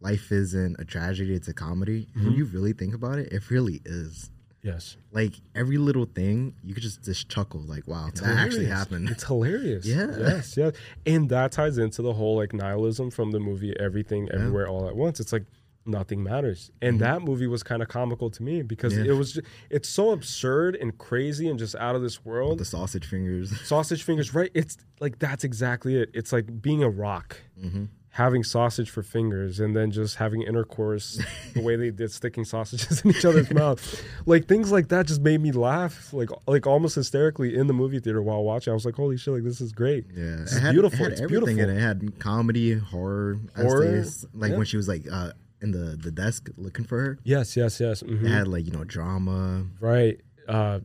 life isn't a tragedy; it's a comedy. Mm-hmm. When you really think about it, it really is. Yes. Like every little thing, you could just just chuckle, like, "Wow, that actually happened." It's hilarious. Yeah. Yes. Yes. And that ties into the whole like nihilism from the movie Everything Everywhere All at Once. It's like nothing matters. And that movie was kind of comical to me because Mm-hmm. Yeah. it was ju- it's so absurd and crazy and just out of this world. the sausage fingers. Sausage fingers, right? It's like that's exactly it. It's like being a rock. hmm having sausage for fingers and then just having intercourse the way they did sticking sausages in each other's mouth like things like that just made me laugh like like almost hysterically in the movie theater while watching i was like holy shit like this is great Yeah, This it had, beautiful. It had It's everything beautiful. in it. Had comedy, horror, Horror, they s- like yeah. when she was like uh, in the the desk looking for her. yes yes yes mhm. It had like you know drama. right uh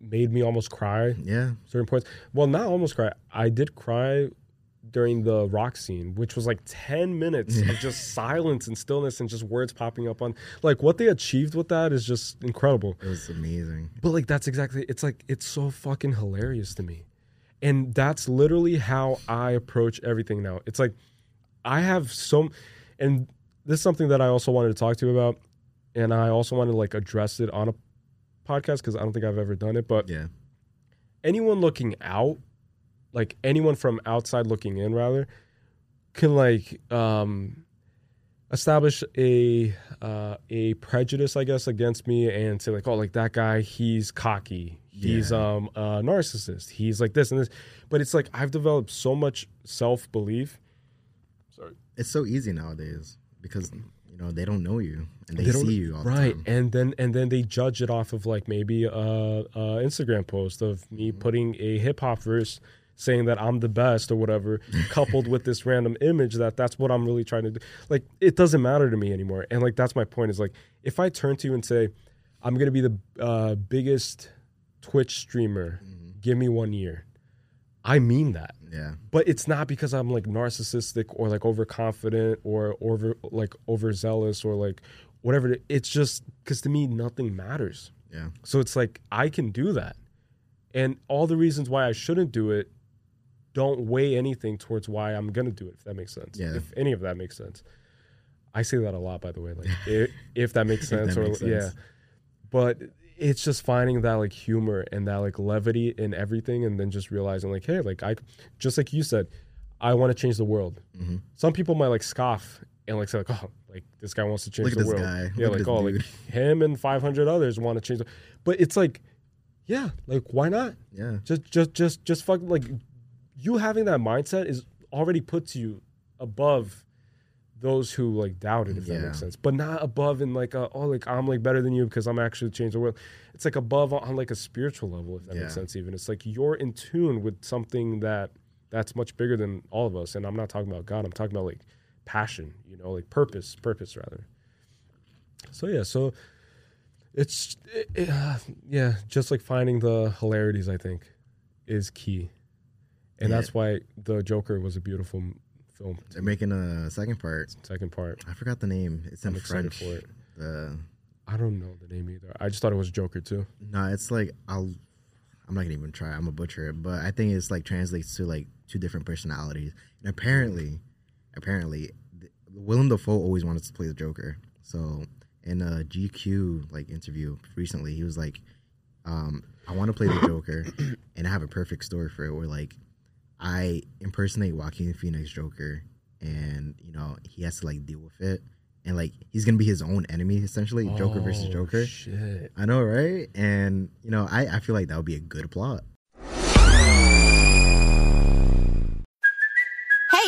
made me almost cry Yeah, certain points well not almost cry i did cry during the rock scene which was like 10 minutes of just silence and stillness and just words popping up on like what they achieved with that is just incredible it was amazing. But like that's exactly it's like it's so fucking hilarious to me. And that's literally how I approach everything now. It's like I have so and this is something that I also wanted to talk to you about and I also wanted to like address it on a podcast cuz I don't think I've ever done it, but Yeah, anyone looking out, like anyone from outside looking in rather, can like um establish a uh a prejudice, I guess, against me and say like, oh, like that guy, he's cocky. He's Yeah. um a narcissist. He's like this and this. But it's like I've developed so much self belief. Sorry. it's so easy nowadays because you know they don't know you and they, They see you all right the time. and then and then they judge it off of like maybe a, a instagram post of me Mm-hmm. putting a hip-hop verse saying that i'm the best or whatever coupled with this random image that that's what i'm really trying to do like it doesn't matter to me anymore and like that's my point is like if i turn to you and say i'm gonna be the uh, biggest twitch streamer Mm-hmm. give me one year i mean that Yeah, but it's not because I'm like narcissistic or like overconfident or over like overzealous or like whatever. It's just because to me nothing matters. yeah, So it's like I can do that, and all the reasons why I shouldn't do it don't weigh anything towards why I'm gonna do it. If that makes sense. Yeah. If any of that makes sense. I say that a lot, by the way. Like if, if that makes If that sense, or makes yeah. But it's just finding that like humor and that like levity in everything, and then just realizing like, hey, like I, just like you said, I want to change the world. Mm-hmm. Some people might like scoff and like say like, oh, like this guy wants to change the world. guy. Yeah, Look like oh, dude. like him and 500 others want to change. The, but it's like, yeah, like why not? yeah, Just, just, just, just fuck. Like you having that mindset is already puts you above those who like doubt it, if that makes sense. But not above in like a, oh, like I'm like better than you because I'm actually changing the world. It's like above on, like a spiritual level, if that makes sense. Even it's like you're in tune with something that that's much bigger than all of us. And I'm not talking about God. I'm talking about like passion. You know, like purpose, purpose rather. So yeah, so it's it, it, uh, yeah, just like finding the hilarities. I think is key, and Yeah. that's why the Joker was a beautiful film. they're making a second part. Second part, I forgot the name. It's in I'm French. for it. The I don't know the name either. I just thought it was Joker too. no, it's like I'll. I'm not gonna even try. I'm a butcher but I think it's like translates to like two different personalities. And apparently, apparently, Willem Dafoe always wanted to play the Joker. So in a GQ like interview recently, he was like, um, "I want to play the Joker, and I have a perfect story for it. Where like I impersonate Joaquin Phoenix Joker, and you know he has to like deal with it, and like he's gonna be his own enemy essentially, Joker versus Oh, Joker." Shit. I know, right? And you know, I, I feel like that would be a good plot.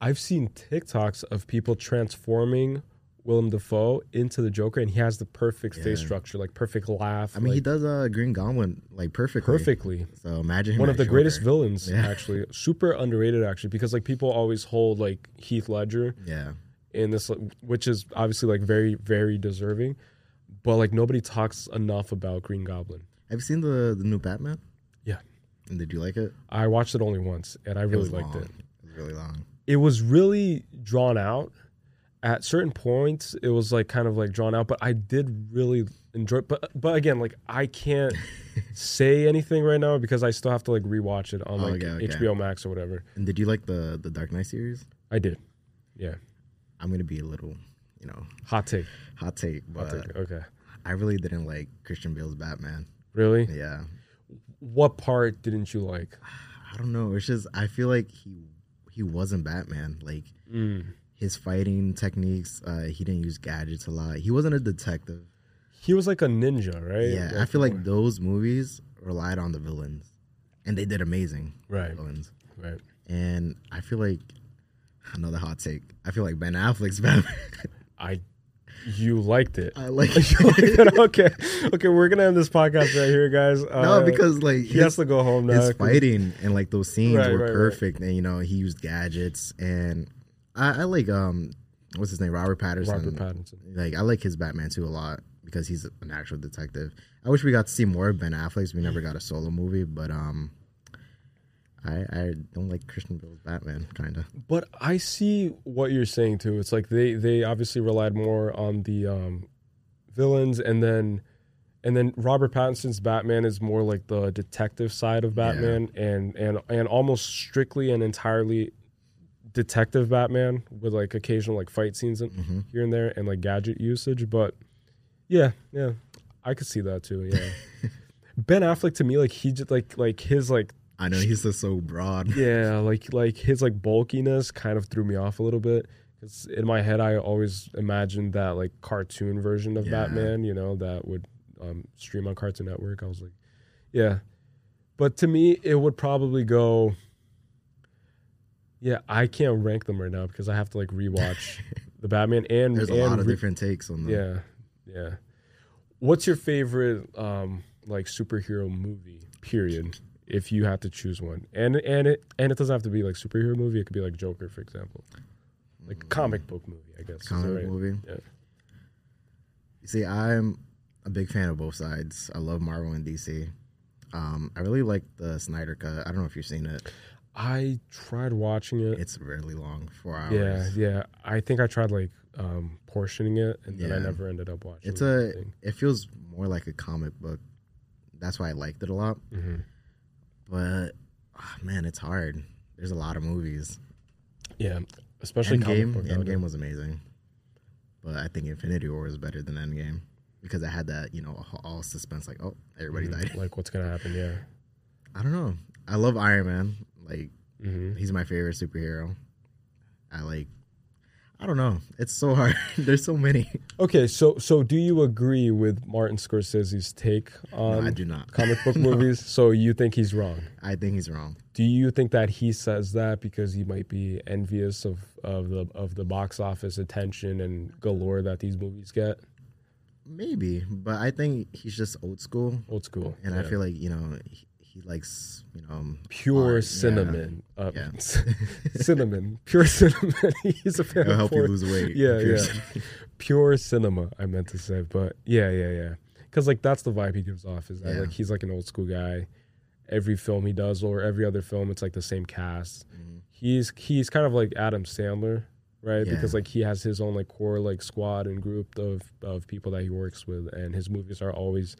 I've seen TikToks of people transforming Willem Dafoe into the Joker, and he has the perfect face structure, like perfect laugh. I mean, he like, does uh, Green Goblin like perfectly. perfectly. So imagine him One of the Joker. greatest villains, Yeah. actually. Super underrated, actually, because like people always hold like Heath Ledger Yeah, in this, which is obviously like very, very deserving, but like nobody talks enough about Green Goblin. have you seen the the new Batman? Yeah, And did you like it? I watched it only once, and I really was liked long. it. It was really long. It was really drawn out at certain points it was like kind of like drawn out but i did really enjoy but but again like i can't say anything right now because i still have to like rewatch it on Oh, like okay, okay. hbo max or whatever And did you like the the Dark Knight series? i did Yeah. I'm gonna be a little, you know, Hot take. hot take, but Hot take. Okay. I really didn't like Christian Bale's Batman. Really? Yeah, What part didn't you like? I don't know. It's just I feel like he he wasn't Batman. Like Mm. his fighting techniques, uh, he didn't use gadgets a lot. He wasn't a detective. He was like a ninja, right? Yeah, I feel like those movies relied on the villains, and they did amazing Right. villains. Right. And I feel like another hot take. I feel like Ben Affleck's Batman. I. You liked it. I like okay. Okay. We're gonna end this podcast right here, guys. no Uh, because like he has to go home now. his fighting and like those scenes Right, were right, right. perfect, and you know he used gadgets, and I, I like um what's his name Robert Patterson. Robert Pattinson. Like I like his Batman too a lot because he's an actual detective. I wish we got to see more of Ben Affleck's. We never got a solo movie, but um, I I don't like Christian Bale's Batman kind of. But I see what you're saying too. It's like they they obviously relied more on the um, villains, and then and then Robert Pattinson's Batman is more like the detective side of Batman, and and and almost strictly and entirely detective Batman with like occasional like fight scenes in, Mm-hmm. here and there and like gadget usage. But yeah, yeah, I could see that too. Yeah, Ben Affleck to me like he just like like his like I know he's just so broad. yeah, like like his like bulkiness kind of threw me off a little bit. Cause in my head, I always imagined that like cartoon version of Yeah. Batman, you know, that would um, stream on Cartoon Network. I was like, yeah, but to me, it would probably go. Yeah, I can't rank them right now because I have to like rewatch the Batman and There's a lot of re- different takes on them. yeah, yeah. What's your favorite um like superhero movie? Period. If you had to choose one, and and it and it doesn't have to be like superhero movie. It could be like Joker, for example, like a comic book movie. I guess. Comic right? movie. Yeah. You see, I'm a big fan of both sides. I love Marvel and DC. Um, I really like the Snyder cut. I don't know if you've seen it. I tried watching it. It's really long, four hours. yeah, yeah. I think I tried like um portioning it, and then I never ended up watching. It's a. It feels more like a comic book. That's why I liked it a lot. Mhm. But ah, man, it's hard. There's a lot of movies. yeah, especially Endgame. Endgame was amazing, but I think Infinity War was better than Endgame because I had that you know all suspense. Like, oh, everybody died. Like what's gonna happen? Yeah. I don't know. I love Iron Man. Like, hmm he's my favorite superhero. I like. I don't know. It's so hard. There's so many. Okay, so so do you agree with Martin Scorsese's take on I do not. comic book No. movies? So you think he's wrong? I think he's wrong. Do you think that he says that because he might be envious of, of the of the box office attention and galore that these movies get? Maybe, but I think he's just old school, Old school, and I feel like you know he, he likes you know um, pure art, yeah. cinnamon, uh, Yeah. cinnamon, pure cinnamon. he's a fan It'll of help you lose weight. Yeah, Pure yeah. cinnamon. pure cinema. I meant to say, but yeah, yeah, yeah. Because like that's the vibe he gives off. Is that Yeah. like he's like an old school guy. Every film he does, or every other film, it's like the same cast. Mm-hmm. He's he's kind of like Adam Sandler, right? Yeah. Because like he has his own like core like squad and group of of people that he works with, and his movies are always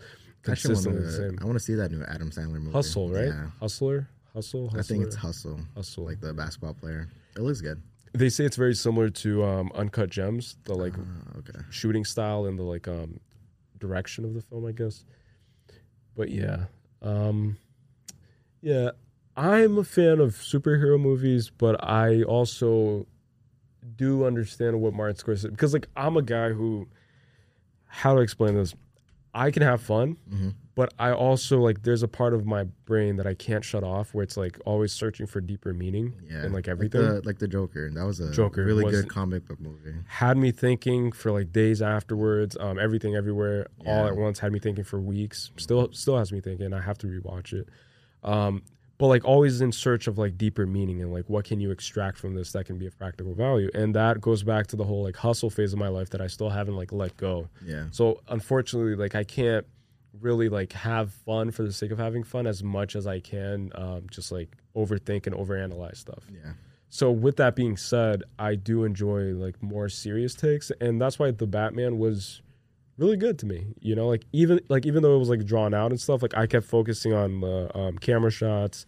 consistently the same. I want to see that new Adam Sandler movie. Hustle, right? Yeah. Hustler, hustle. I think it's Hustle. Hustle. Like the basketball player. It looks good. they say it's very similar to um, Uncut Gems, the like Ah, okay. shooting style and the like um direction of the film, I guess. But yeah. Um yeah, I'm a fan of superhero movies, but I also do understand what Martin Scorsese because like I'm a guy who how to explain this? I can have fun, Mhm. but I also like there's a part of my brain that I can't shut off where it's like always searching for deeper meaning Yeah. in like everything Like the, like the Joker. That was a Joker really was- good comic book movie. had me thinking for like days afterwards. Um, everything everywhere all at once had me thinking for weeks. Still, still has me thinking. I have to rewatch it. Um, but like always in search of like deeper meaning and like what can you extract from this that can be of practical value. And that goes back to the whole like hustle phase of my life that I still haven't like let go. Yeah. So unfortunately, like I can't really like have fun for the sake of having fun as much as I can. Um, just like overthink and overanalyze stuff. Yeah. So with that being said, I do enjoy like more serious takes, and that's why the Batman was really good to me. You know, like even like even though it was like drawn out and stuff, like I kept focusing on the um, camera shots,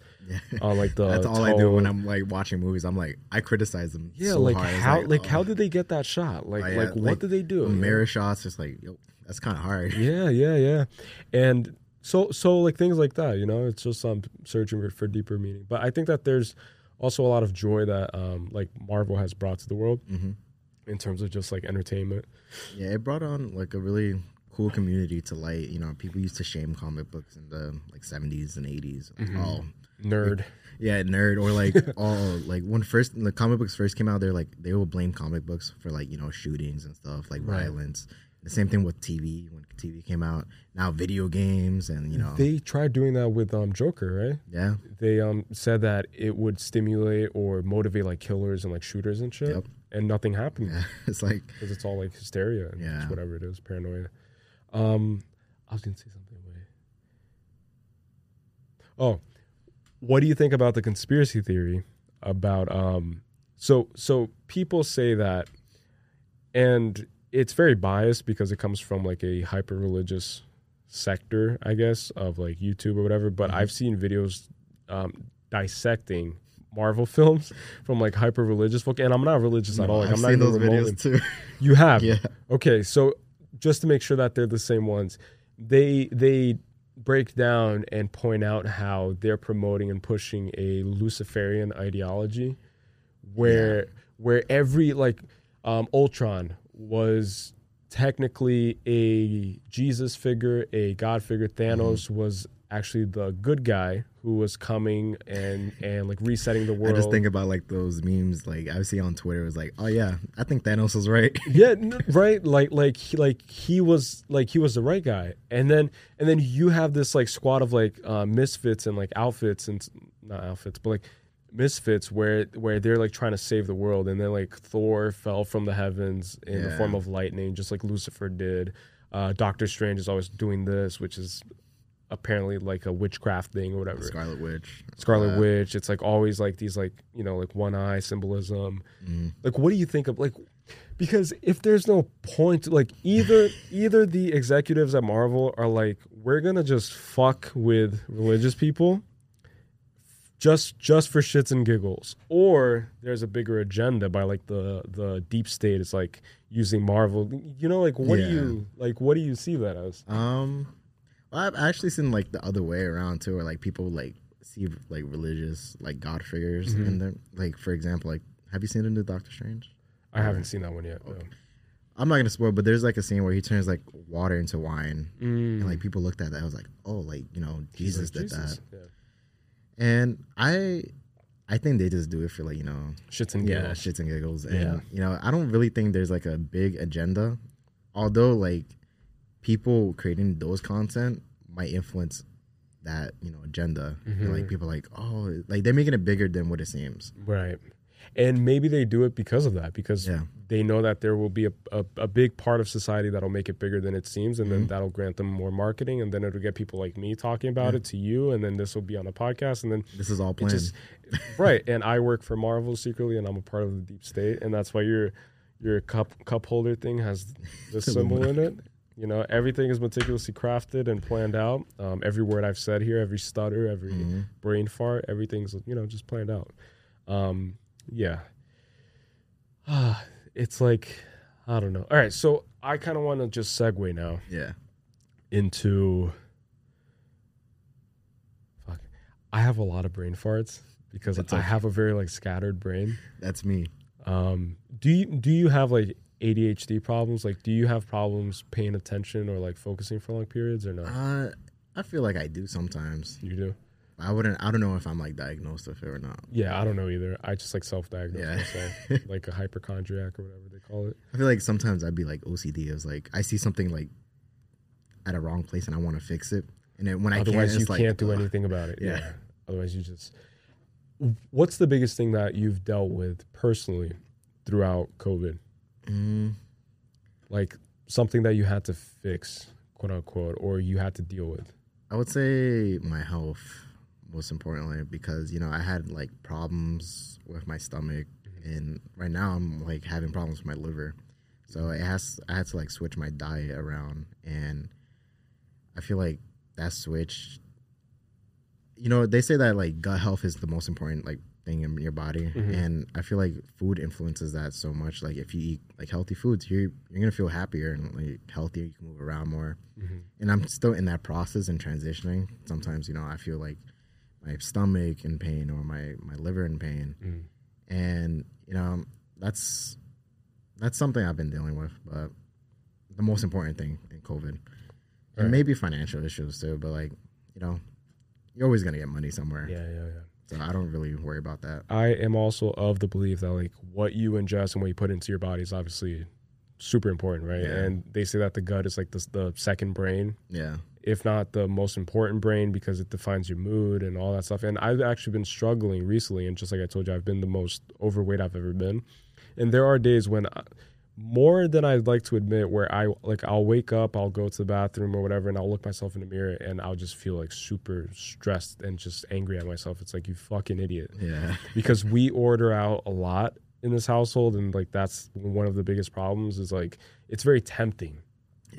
on like the That's all I do when. I'm like watching movies. I'm like, I criticize them. yeah, so like hard. How like, how oh, did they get that shot? Like oh, yeah, like what like, did they do? the mirror shots? Just like, yo, that's kind of hard. Yeah, yeah, yeah. And so so like things like that, you know, it's just um searching for, for deeper meaning. But I think that there's also a lot of joy that um like Marvel has brought to the world hmm in terms of just like entertainment. Yeah, it brought on like a really cool community to light. You know, people used to shame comic books in the like 70s and 80s. Mm-hmm. Oh, Nerd. yeah, nerd or like all like when first the comic books first came out, they're like they will blame comic books for like you know shootings and stuff like Right. violence. The same thing with TV when TV came out. Now video games and you know They tried doing that with um Joker, right? yeah They um said that it would stimulate or motivate like killers and like shooters and shit. Yep. And nothing happened yeah it's like because it's all like hysteria and Yeah. whatever it is, paranoia. Um, I was gonna say something. Oh, what do you think about the conspiracy theory about um? So so people say that, and it's very biased because it comes from like a hyper religious sector, I guess, of like YouTube or whatever. But I've seen videos um, dissecting Marvel films from like hyper religious folk, and I'm not religious at all. Like I've I'm not seen even those remotely- videos too. you have, Yeah. Okay, so just to make sure that they're the same ones, they they break down and point out how they're promoting and pushing a Luciferian ideology, where where every like um, Ultron was technically a Jesus figure, a God figure. Thanos Mm-hmm. was actually the good guy who was coming and and like resetting the world. I just think about like those memes like I see on Twitter. It was like, oh yeah, I think Thanos was right. yeah n- right like like he, like he was like he was the right guy and then and then you have this like squad of like uh, misfits and like outfits and not outfits but like misfits where where they're like trying to save the world and then like thor fell from the heavens in the form of lightning just like lucifer did uh doctor strange is always doing this which is apparently like a witchcraft thing or whatever Scarlet Witch. Scarlet Witch. It's like always like these like you know like one eye symbolism. Mhm. Like what do you think of like because if there's no point like either either the executives at Marvel are like we're gonna just fuck with religious people just just for shits and giggles or there's a bigger agenda by like the the deep state it's like using marvel you know like what Yeah. do you like what do you see that as Um, I've actually seen like the other way around too, where like people like see like religious like god figures Mm-hmm. in them. Like for example, like have you seen the new Doctor Strange? i haven't seen that one yet no. I'm not gonna spoil, but there's like a scene where he turns like water into wine, Mm. and like people looked at that. I was like, oh, like you know, Jesus like, did Jesus. that, Yeah. and I, I think they just do it for like you know, shits and yeah, giggles shits and giggles, and Yeah. you know, I don't really think there's like a big agenda, although like people creating those content might influence that you know agenda. Mm-hmm. like people are like, oh, like they're making it bigger than what it seems. Right. And maybe they do it because of that, because Yeah. they know that there will be a, a, a big part of society that'll make it bigger than it seems, and then Mm-hmm. that'll grant them more marketing, and then it'll get people like me talking about it to you, and then this will be on the podcast, and then This is all planned. just right. And I work for Marvel secretly, and I'm a part of the deep state, and that's why your your cup cup holder thing has this symbol in it. You know, everything is meticulously crafted and planned out. Um, every word I've said here, every stutter, every Mm-hmm. brain fart, everything's you know just planned out. Um, yeah. it's like I don't know. All right, so I kind of want to just segue now yeah. into fuck. I have a lot of brain farts because That's I okay. have a very like scattered brain. That's me. Um, do you do you have like ADHD problems? Like, do you have problems paying attention or like focusing for long periods or not? Uh, I feel like I do sometimes. you do. I wouldn't. I don't know if I'm like diagnosed with it or not. Yeah, I don't know either. I just like self-diagnose Yeah. myself, like a hypochondriac or whatever they call it. I feel like sometimes I'd be like OCD. It's like I see something like at a wrong place and I want to fix it, and then when I Otherwise, can't, you like, can't do ugh. anything about it. Yeah. Yeah. Otherwise, you just. What's the biggest thing that you've dealt with personally throughout COVID? Mm, Like something that you had to fix, quote unquote, or you had to deal with. I would say my health, most importantly, because you know I had like problems with my stomach, Mm-hmm. and right now I'm like having problems with my liver. So it has I had to like switch my diet around, and I feel like that switch. You know, they say that like gut health is the most important like thing in your body, mm-hmm. and I feel like food influences that so much. Like if you eat like healthy foods, you're you're gonna feel happier and like healthier. You can move around more, mm-hmm. and I'm still in that process and transitioning. Sometimes you know I feel like my stomach in pain or my my liver in pain, mm. and you know that's that's something I've been dealing with. But the most important thing in COVID, Right. and maybe financial issues too. But like you know, you're always gonna get money somewhere. Yeah, yeah, yeah. So I don't really worry about that. I am also of the belief that like what you ingest and what you put into your body is obviously super important, right? Yeah. And they say that the gut is like the, the second brain, Yeah. if not the most important brain, because it defines your mood and all that stuff. And I've actually been struggling recently, and just like I told you, I've been the most overweight I've ever been. And there are days when, I, more than I'd like to admit, where I like I'll wake up, I'll go to the bathroom or whatever, and I'll look myself in the mirror, and I'll just feel like super stressed and just angry at myself. It's like you fucking idiot Yeah. because we order out a lot in this household and like that's one of the biggest problems is like it's very tempting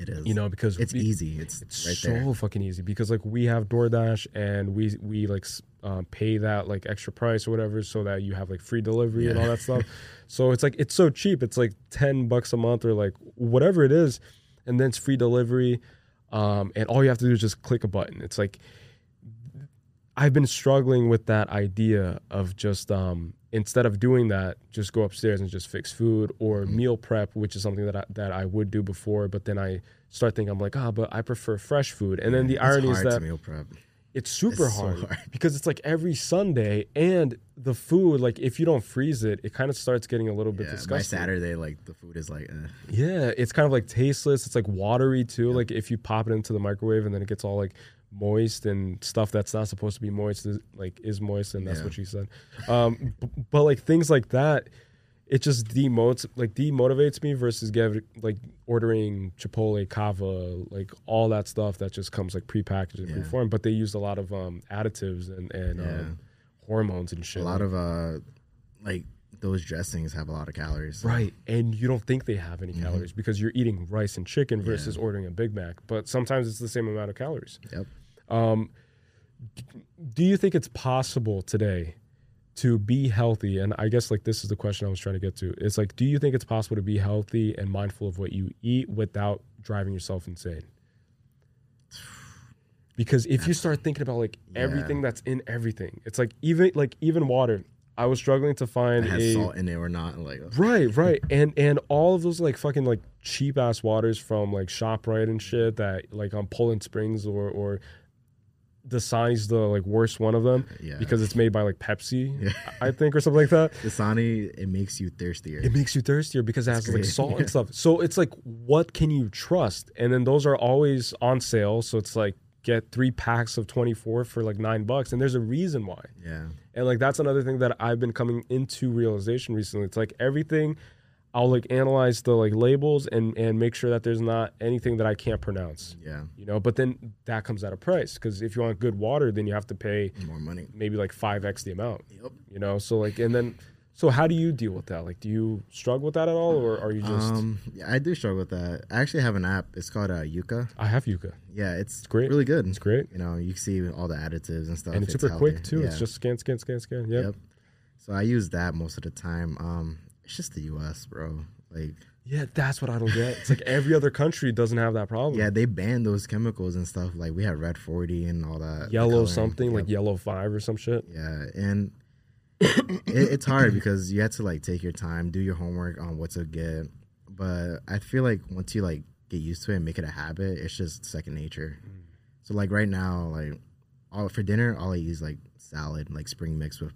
It is. you know because it's we- easy. It's, it's right so there. fucking easy because like we have DoorDash and we we like um, pay that like extra price or whatever so that you have like free delivery and all that stuff. so it's like it's so cheap. It's like ten bucks a month or like whatever it is, and then it's free delivery. Um, and all you have to do is just click a button. It's like I've been struggling with that idea of just um, instead of doing that, just go upstairs and just fix food or Mm-hmm. meal prep, which is something that I, that I would do before. But then I start thinking, I'm like, ah, but I prefer fresh food. And then the It's irony is hard that meal prep. it's super It's so hard, hard. because it's like every Sunday and the food, like if you don't freeze it, it kind of starts getting a little bit disgusting. Yeah, by disgusting. Saturday, like the food is like, uh, Yeah, it's kind of like tasteless. It's like watery too. Like if you pop it into the microwave and then it gets all like moist and stuff that's not supposed to be moist is like is moist and that's Yeah. what she said. Um, b- but like things like that, it just demotes like demotivates me versus get like ordering Chipotle, Cava, like all that stuff that just comes like prepackaged and Yeah. preformed. But they use a lot of um, additives and and Yeah. um, hormones and shit. a lot of uh, like those dressings have a lot of calories. Right. And you don't think they have any Mm-hmm. calories because you're eating rice and chicken versus ordering a Big Mac. But sometimes it's the same amount of calories. Yep. Um, do you think it's possible today to be healthy? And I guess like this is the question I was trying to get to. It's like, do you think it's possible to be healthy and mindful of what you eat without driving yourself insane? Because if you start thinking about like everything that's in everything, it's like even like even water. I was struggling to find It has a salt in it or not. Like, Right, right. And and all of those like fucking like cheap ass waters from like ShopRite and shit that like on Poland Springs or or Dasani's the like worst one of them Yeah. because it's made by like Pepsi, I think, or something like that. Dasani, it makes you thirstier. It makes you thirstier because it has like salt and stuff. So it's like, what can you trust? And then those are always on sale. So it's like get three packs of 24 for like nine bucks. And there's a reason why. yeah. And like that's another thing that I've been coming into realization recently. It's like everything I'll like analyze the like labels and and make sure that there's not anything that I can't pronounce. Yeah. You know, but then that comes at a price because if you want good water, then you have to pay More money. maybe like five x the amount. Yep. You know, so like and then so how do you deal with that? Like, do you struggle with that at all, or are you just? Um, yeah, I do struggle with that. I actually have an app. It's called uh, Yuka. I have Yuka, Yeah, it's, great. really good. It's great, You know, you see all the additives and stuff. and it's, super quick healthy. too. It's just scan, scan, scan, scan. Yep. Yep. So I use that most of the time. Um, it's just the U.S., bro. Like, Yeah, that's what I don't get. It's like every other country doesn't have that problem. yeah, they banned those chemicals and stuff. Like we had Red Forty and all that. yellow something like yellow five or some shit. Yeah, and it, it's hard because you have to like take your time, do your homework on what to get. But I feel like once you like get used to it and make it a habit, it's just second nature. Mm. So like right now, like all for dinner, all I eat is like salad, like spring mix with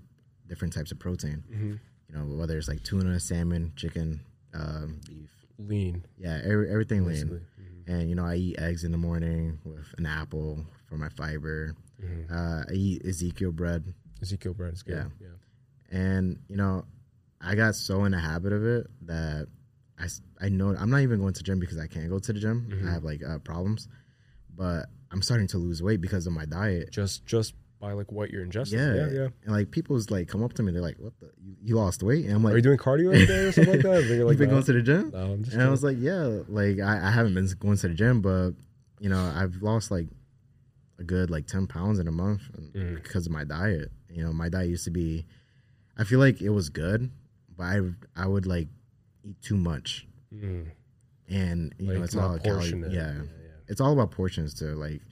different types of protein. Mm-hmm. You know, whether it's like tuna, salmon, chicken, um, beef. Lean, Yeah, every, everything lean. basically. And you know, I eat eggs in the morning with an apple for my fiber. Uh, I eat Ezekiel bread. Ezekiel bread is good. Yeah. Yeah. and you know i got so in the habit of it that I, I know i'm not even going to the gym because i can't go to the gym i have like uh, problems but i'm starting to lose weight because of my diet Just just by like what you're ingesting. Yeah, yeah, yeah. And like people's like come up to me, they're like, "What the? You, you lost weight?" And I'm like, Are you doing cardio every day or something like that? And they're "You like, been "No." going to the gym?" No, I'm just and I was like, "Yeah, like I, I haven't been going to the gym, but you know, I've lost like a good like ten pounds in a month Mm. because of my diet. You know, my diet used to be, I feel like it was good, but I I would like eat too much, Mm. and you know, it's all calorie. portion. Yeah, Yeah, it's all about portions too. Like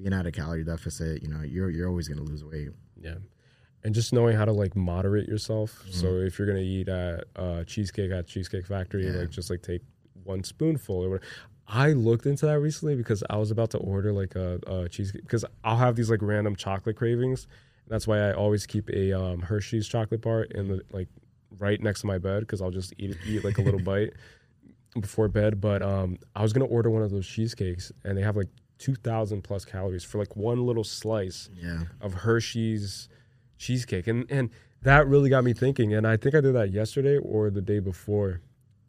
being at a calorie deficit, you know, you're you're always gonna lose weight. Yeah. And just knowing how to like moderate yourself. So Mm-hmm. if you're gonna eat at uh, cheesecake at Cheesecake Factory, Yeah. like just like take one spoonful or whatever. I looked into that recently because I was about to order like a, a cheesecake because I'll have these like random chocolate cravings. That's why I always keep a um, Hershey's chocolate bar in the like right next to my bed because I'll just eat eat like a little bite before bed. But um, I was gonna order one of those cheesecakes and they have like two thousand plus calories for like one little slice Yeah. of Hershey's cheesecake, and and that really got me thinking. And I think I did that yesterday or the day before.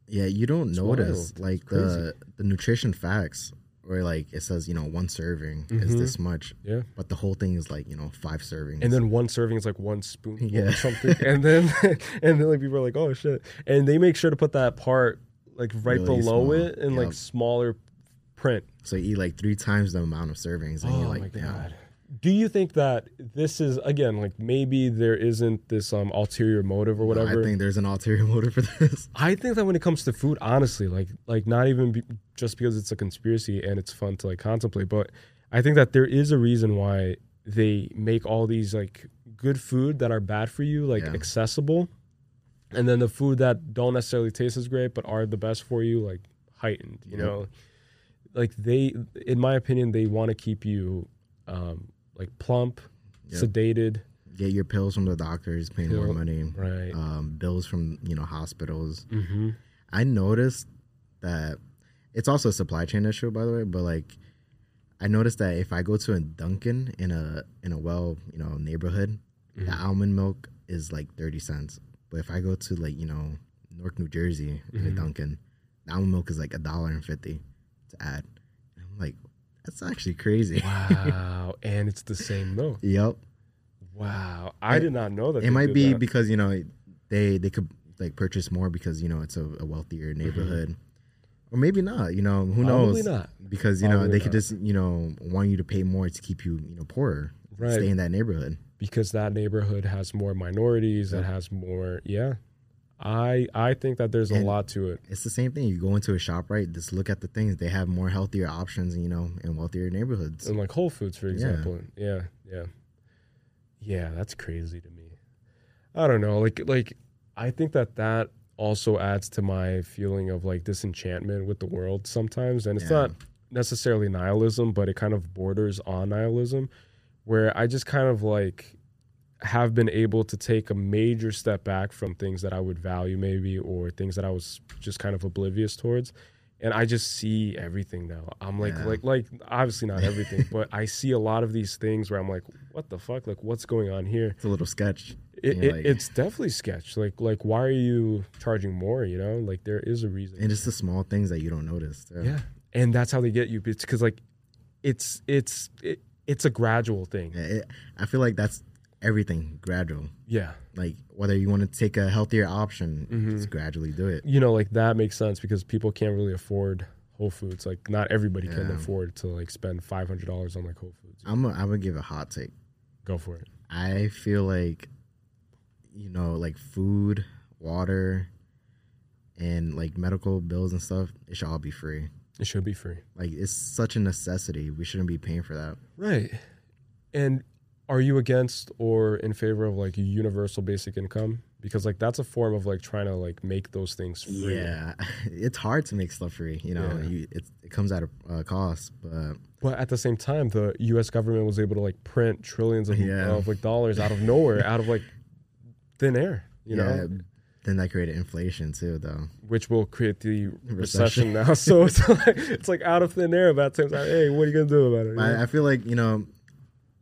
Yeah, you don't It's notice wild. like the the nutrition facts where like it says you know one serving is Mhm. this much, Yeah, but the whole thing is like you know five servings. and then one serving is like one spoon Yeah. or something, and then and then like people are like, oh shit, and they make sure to put that part like right Really below small. it in like smaller print. so you eat like three times the amount of servings, and Oh you're my like, damn. god. Do you think that this is again like maybe there isn't this um ulterior motive or No, whatever? I think there's an ulterior motive for this. I think that when it comes to food, honestly, like like not even be, just because it's a conspiracy and it's fun to like contemplate, but I think that there is a reason why they make all these like good food that are bad for you like Yeah. accessible, and then the food that don't necessarily taste as great but are the best for you like heightened. You Yep. know, like they, in my opinion, they want to keep you um, like plump, Yep. sedated, Get your pills from the doctors, paying more money, right? um, bills from you know hospitals. mm-hmm. I noticed that it's also a supply chain issue, by the way. But like, I noticed that if I go to a Dunkin' in a in a well you know neighborhood, Mm-hmm. the almond milk is like thirty cents. But if I go to like you know Newark, New Jersey, in Mm-hmm. a Dunkin', the almond milk is like a dollar and fifty to add. And I'm like, that's actually crazy. Wow, and it's the same milk. yep. Wow, I did not know that. It might be that. because you know they they could like purchase more because you know it's a, a wealthier neighborhood, or maybe not. You know who Mm-hmm. Probably knows? not. Because you know Probably they could just you know want you to pay more to keep you you know poorer, Right. stay in that neighborhood. because that neighborhood has more minorities. It has more. Yeah, I I think that there's a lot to it. It's the same thing. You go into a shop, right? Just look at the things. They have more healthier options, you know, in wealthier neighborhoods. And like Whole Foods, for example. Yeah, yeah, yeah. That's crazy to me. I don't know. Like like I think that that also adds to my feeling of like disenchantment with the world sometimes, and it's Yeah. not necessarily nihilism, but it kind of borders on nihilism, where I just kind of like have been able to take a major step back from things that I would value maybe or things that I was just kind of oblivious towards and I just see everything now. I'm like Yeah. like like obviously not everything, but I see a lot of these things where I'm like what the fuck like what's going on here? It's a little sketch. It, it, like- it's definitely sketch. Like like why are you charging more, you know? Like there is a reason. And it's the small things that you don't notice. too. yeah. And that's how they get you. It's cuz like it's it's it, it's a gradual thing. Yeah, it, I feel like that's everything gradual. Yeah. Like whether you want to take a healthier option, Mm-hmm. just gradually do it. you know, like that makes sense because people can't really afford Whole Foods. Like not everybody can afford to like spend five hundred dollars on like Whole Foods. I'm I'm gonna give a hot take. Go for it. I feel like, you know, like food, water, and like medical bills and stuff, it should all be free. It should be free. Like it's such a necessity. We shouldn't be paying for that. Right. And are you against or in favor of like universal basic income? Because like that's a form of like trying to like make those things free. Yeah, it's hard to make stuff free. You know, Yeah. you, it, it comes at a uh, cost, but But at the same time, the U.S. government was able to like print trillions of, Yeah. of like dollars out of nowhere, out of like thin air. You yeah, know, then that created inflation too, though. which will create the recession, Recession. now. So it's like it's like out of thin air. About at the same time, hey, what are you gonna do about it? I, I feel like you know,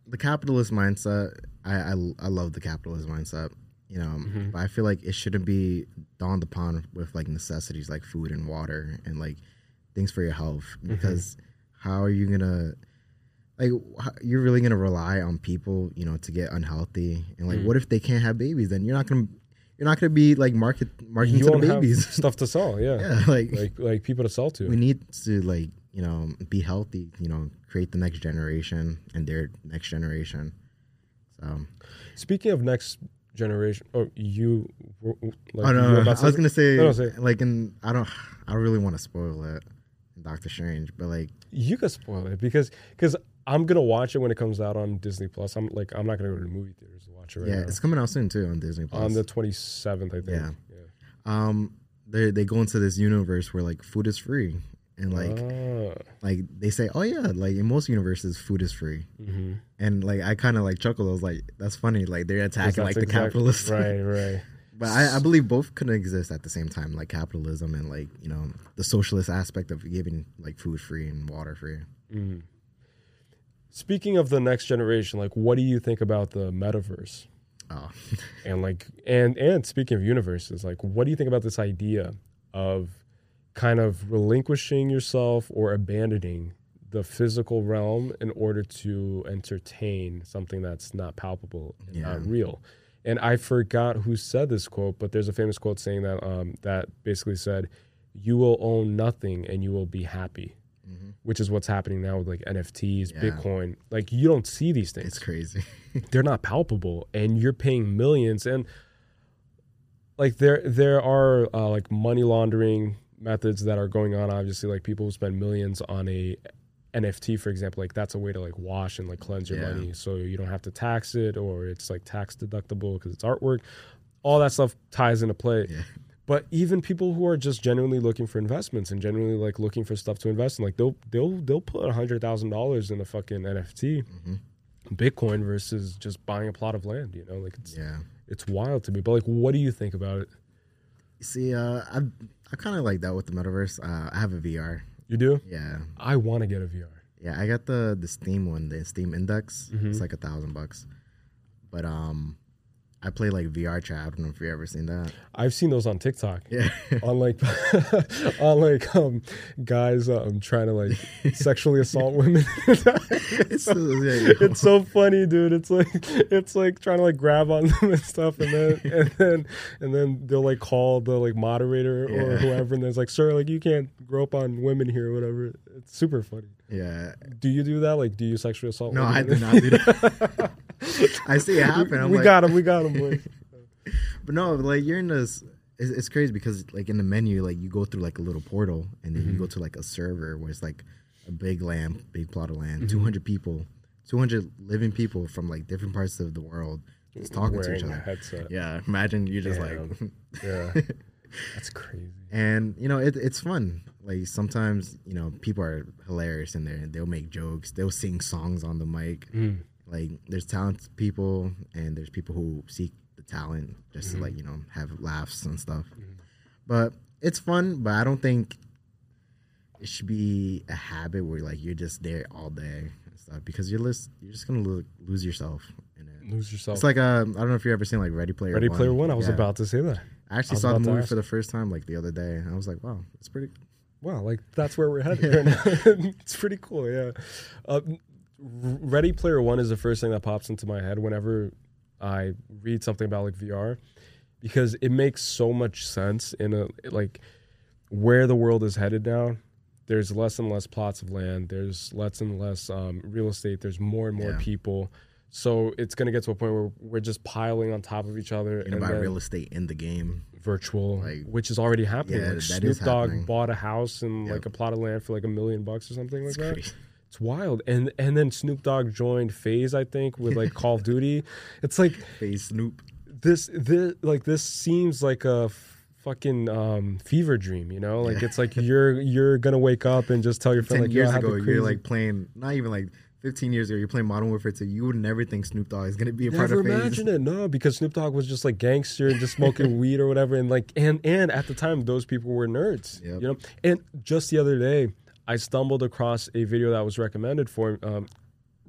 the capitalist mindset. I I, I love the capitalist mindset. You know, Mm-hmm. but I feel like it shouldn't be dawned upon with like necessities like food and water and like things for your health Mm-hmm. because how are you gonna like you're really gonna rely on people, you know, to get unhealthy. And Mm. like, what if they can't have babies? Then you're not gonna you're not gonna be like market marketing You to the babies. stuff to sell. Yeah. yeah, like, Like like people to sell to. we need to like you know be healthy. You know, create the next generation and their next generation. So Speaking of next generation, oh, you. Like, oh you no, no, I was gonna say No, like in I don't I don't really want to spoil it Doctor Strange, but like You could spoil it because because I'm gonna watch it when it comes out on Disney Plus. I'm like I'm not gonna go to the movie theaters to watch it right yeah, now. it's coming out soon too on Disney Plus. on the 27th, I think. Yeah. yeah. um they they go into this universe where like food is free and like Ah, like they say oh yeah like in most universes food is free mhm. and like I kind of like chuckled I was like that's funny like they're attacking like the exact- capitalists Right, right. but I, I believe both could exist at the same time like capitalism and like you know the socialist aspect of giving like food free and water free Mhm. Speaking of the next generation, like what do you think about the metaverse? oh And like and and speaking of universes, like what do you think about this idea of kind of relinquishing yourself or abandoning the physical realm in order to entertain something that's not palpable and Yeah. not real? And I forgot who said this quote, but there's a famous quote saying that um, that basically said, "You will own nothing and you will be happy," which is what's happening now with like NFTs, Mm-hmm. Yeah. Bitcoin. Like you don't see these things it's crazy they're not palpable and you're paying millions and like there there are uh, like money laundering methods that are going on obviously like people who spend millions on a NFT for example like that's a way to like wash and like cleanse your Yeah. money so you don't have to tax it or it's like tax deductible because it's artwork all that stuff ties into play Yeah. but even people who are just genuinely looking for investments and genuinely like looking for stuff to invest in like they'll they'll they'll put a hundred thousand dollars in a fucking NFT Bitcoin versus just buying a plot of land. You know, like it's yeah it's wild to me. But like, what do you think about it? see uh I I kind of like that with the metaverse uh I have a VR You do? yeah I want to get a VR. Yeah, I got the the Steam one, the Steam Index. Mm-hmm. It's like a thousand bucks. But um, I play like VR chat. I don't know if you've ever seen that. I've seen those on TikTok. Yeah, On like, on like, um, guys um trying to like sexually assault women. it's, so, yeah, it's so funny, dude. It's like it's like trying to like grab on them and stuff, and then and then and then they'll like call the like moderator or Yeah. whoever, and there's like, sir, like you can't grope on women here, or whatever. It's super funny. Yeah. Do you do that? Like, do you sexually assault? No? I did not do that. I see it happen. I'm we like, got him. We got him, boys. but no, like you're in this. It's, it's crazy because like in the menu, like you go through like a little portal, and then you Mm-hmm. go to like a server where it's like a big land, big plot of land, Mm-hmm. 200 people, 200 living people from like different parts of the world, just talking to each other. headset. Yeah, imagine you just like Yeah, that's crazy. and you know it, it's fun like sometimes you know people are hilarious in there and they'll make jokes they'll sing songs on the mic Mm. like there's talented people and there's people who seek the talent just Mm-hmm. to like you know have laughs and stuff but it's fun but i don't think it should be a habit where like you're just there all day and stuff because you're just you're just gonna lo- lose yourself in it Lose yourself. it's like uh, I don't know if you've ever seen like Ready Player Ready One. Player One. I was Yeah. about to say that. I I actually was saw the movie for the first time like the other day, and I was like, "Wow, it's pretty." Wow, like that's where we're headed right now. it's pretty cool, yeah. Uh, Ready Player One is the first thing that pops into my head whenever I read something about like VR, because it makes so much sense in a like where the world is headed now. There's less and less plots of land. There's less and less um, real estate. There's more and more Yeah. people. So it's gonna get to a point where we're just piling on top of each other You know, and about then real estate in the game. Virtual, like- which is already happening. Yeah, like Snoop Dogg bought a house and Yep. like a plot of land for like a million bucks or something like It's that. crazy. It's wild. And and then Snoop Dogg joined FaZe, I think, with like Call of Duty. It's like FaZe Snoop. this this like this seems like a fucking um, fever dream, you know? Like Yeah. it's like you're you're gonna wake up and just tell your friend Ten like, years ago, you're like playing. Not even like 15 years ago, you're playing Modern Warfare 2. You would never think Snoop Dogg is gonna be a part Never of FaZe. imagine it, no, because Snoop Dogg was just like gangster and just smoking weed or whatever, and like and and at the time those people were nerds, Yep. you know. And just the other day, I stumbled across a video that was recommended for um,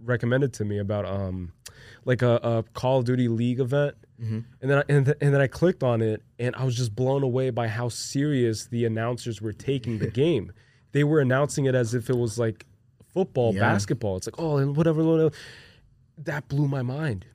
recommended to me about um like a, a Call of Duty League event, and then I, and, th- and then I clicked on it, and I was just blown away by how serious the announcers were taking the game. They were announcing it as if it was like football, Yeah. basketball. It's like, oh, and whatever, whatever. That blew my mind.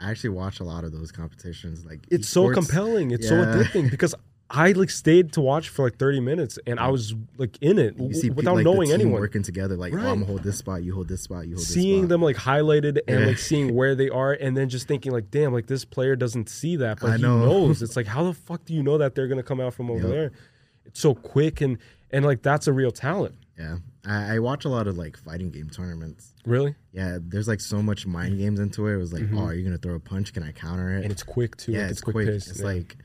I actually watch a lot of those competitions. Like It's so compelling. It's so Yeah. addicting because I like stayed to watch for like 30 minutes and I was like in it You see people, without like, knowing anyone. working together. Like, oh, I'm gonna hold this spot. You hold this spot. You hold this seeing them like highlighted and Yeah. like seeing where they are and then just thinking like damn like this player doesn't see that but I he know. knows it's like how the fuck do you know that they're gonna come out from over Yep. there it's so quick and and like that's a real talent Yeah, I, I watch a lot of like fighting game tournaments. really Yeah, there's like so much mind games into it. It was like, oh, are you gonna throw a punch? Can I counter it? Mm-hmm. and it's quick too yeah, like, it's quick. pace, It's yeah. like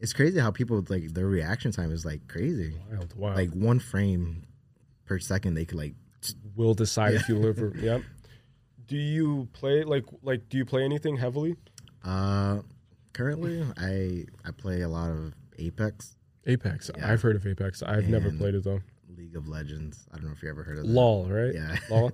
it's crazy how people like their reaction time is like crazy. wild wild Like one frame per second, they could like. will decide if you live or yeah do you play like like do you play anything heavily Uh, currently, I I play a lot of Apex, apex Yeah. i've heard of apex i've never played it though League of Legends. I don't know if you ever heard of that. lol right Yeah. lol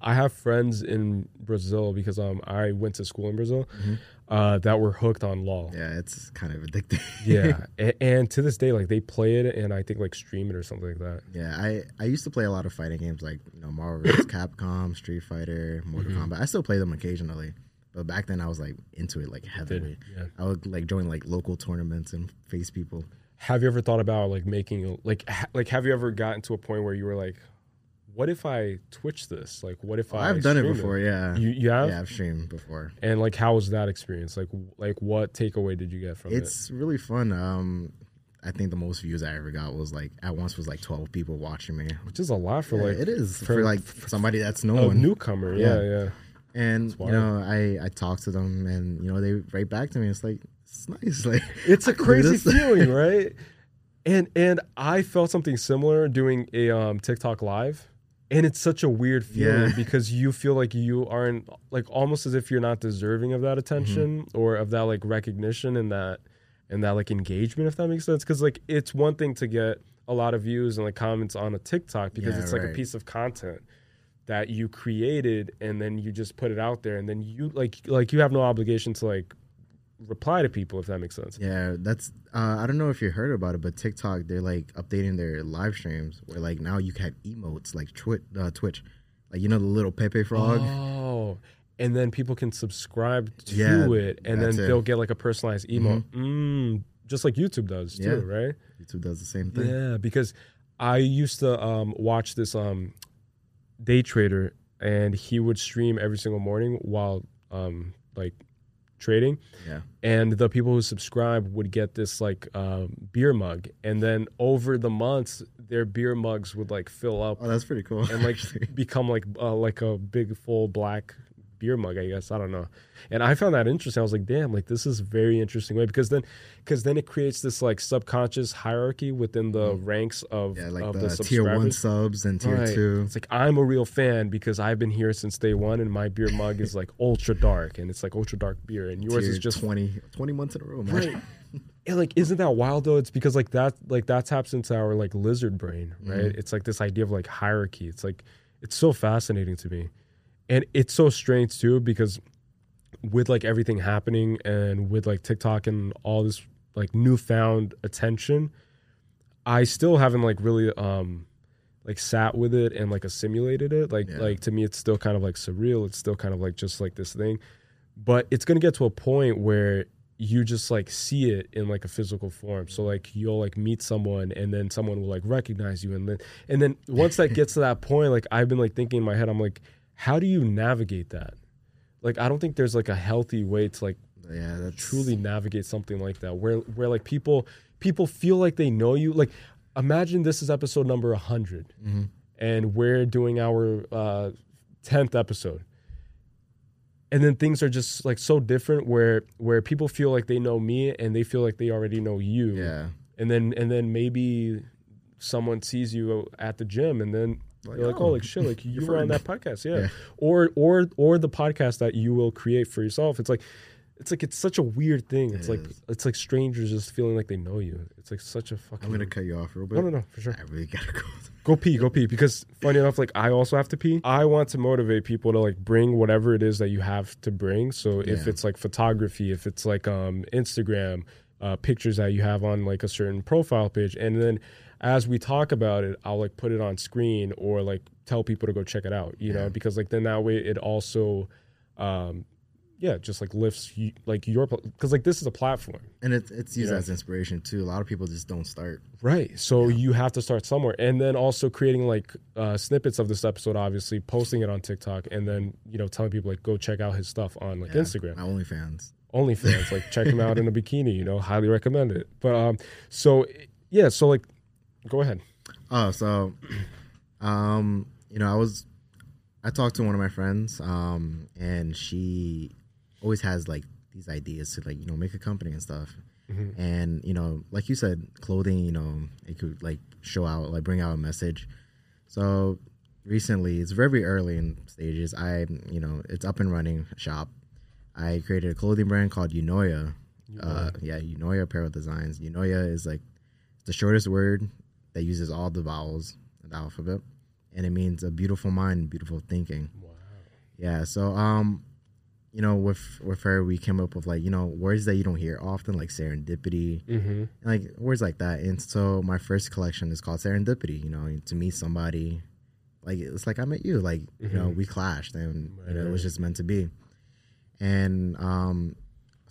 i have friends in brazil because um i went to school in brazil Mm-hmm. uh that were hooked on lol Yeah, it's kind of addicting. yeah and, and to this day like they play it and i think like stream it or something like that Yeah, I, I used to play a lot of fighting games like you know Marvel vs. Capcom, Street Fighter, Mortal Mm-hmm. Kombat. I still play them occasionally, but back then I was like into it like heavily. yeah. I would like join like local tournaments and face people. Have you ever thought about like making like ha- like have you ever gotten to a point where you were like what if i twitch this like what if i I've done it before, yeah. you, you have yeah, I've streamed before. and like how was that experience like like what takeaway did you get from it? It's really fun. Um, I think the most views I ever got was like at once was like twelve people watching me. which is a lot for Yeah, like it is for- for, like somebody that's a known. newcomer yeah Yeah. yeah and you know, I I talk to them, and you know they write back to me. It's like it's nice. Like it's a I can do crazy feeling right and and i felt something similar doing a um tiktok live and it's such a weird feeling Yeah. because you feel like you aren't like almost as if you're not deserving of that attention Mm-hmm. or of that like recognition and that and that like engagement if that makes sense because like it's one thing to get a lot of views and like comments on a tiktok because Yeah, it's like a piece of content that you created and then you just put it out there and then you like like you have no obligation to like reply to people if that makes sense Yeah, that's. Uh, I don't know if you heard about it, but TikTok they're like updating their live streams where like now you can have emotes like Twitch, uh, Twitch, like you know the little Pepe frog. Oh, and then people can subscribe to Yeah, it, and then it. they'll get like a personalized emote, mm, just like YouTube does too, Yeah. right? YouTube does the same thing. Yeah, because I used to um, watch this um, day trader, and he would stream every single morning while um, like trading, Yeah, and the people who subscribe would get this like um, beer mug, and then over the months, their beer mugs would like fill up oh, that's pretty cool. and like become like uh, like a big full black beer mug i guess i don't know and i found that interesting i was like damn like this is a very interesting way because then because then it creates this like subconscious hierarchy within the ranks of, yeah, like of the, the, tier one subs and tier Right. two. It's like I'm a real fan because I've been here since day one, and my beer mug is like ultra dark, and it's like ultra dark beer, and yours tier is just 20, 20 months in a row, man. Right. And like, isn't that wild though? It's because like that, like that taps into our like lizard brain, right? Mm-hmm. It's like this idea of like hierarchy. It's like, it's so fascinating to me, and it's so strange too because with like everything happening and with like TikTok and all this like newfound attention, I still haven't like really um like sat with it and like assimilated it. Like Yeah. like to me, it's still kind of like surreal. It's still kind of like just like this thing, but it's gonna get to a point where you just like see it in like a physical form. So like you'll like meet someone and then someone will like recognize you and then and then once that gets to that point, like I've been like thinking in my head, I'm like, how do you navigate that? Like I don't think there's like a healthy way to like Yeah, that's truly navigate something like that where where like people people feel like they know you like imagine this is episode number 100 Mm-hmm. and we're doing our uh 10th episode and then things are just like so different where where people feel like they know me and they feel like they already know you Yeah, and then and then maybe someone sees you at the gym and then Like, you're like oh oh, like shit like you were on that podcast yeah. Yeah. or or or the podcast that you will create for yourself it's like it's like it's such a weird thing it's It like is. it's like strangers just feeling like they know you it's like such a fucking I'm gonna cut you off real bit. no no no for sure I really gotta go. go pee go pee because funny enough like i also have to pee i want to motivate people to like bring whatever it is that you have to bring so if Yeah. it's like photography if it's like um instagram uh, pictures that you have on like a certain profile page and then as we talk about it, I'll like put it on screen or like tell people to go check it out, you know, because like then that way it also, um, yeah, just like lifts you, like your because like this is a platform, and it's it's used Yeah. as inspiration too. A lot of people just don't start. right? So you have to start somewhere, and then also creating like uh, snippets of this episode, obviously posting it on TikTok, and then you know telling people like go check out his stuff on like Yeah, Instagram. OnlyFans. OnlyFans. like check him out in a bikini. You know, highly recommend it. But um, so yeah, so like, go ahead. Oh, so, um, you know, I was, I talked to one of my friends, um, and she always has like these ideas to like you know make a company and stuff, and you know, like you said, clothing, you know, it could like show out, like bring out a message. So recently, it's very early in stages. I, you know, it's up and running shop. I created a clothing brand called Eunoia. Uh, yeah, Eunoia Apparel Designs. Eunoia is like the shortest word that uses all the vowels of the alphabet, and it means a beautiful mind, beautiful thinking. Wow. Yeah. So, um, you know, with with her, we came up with like you know words that you don't hear often, like serendipity, Mm-hmm. like words like that. And so, my first collection is called Serendipity. You know, to meet somebody, like it's like I met you, like you know, we clashed, and you know, it was just meant to be. And um,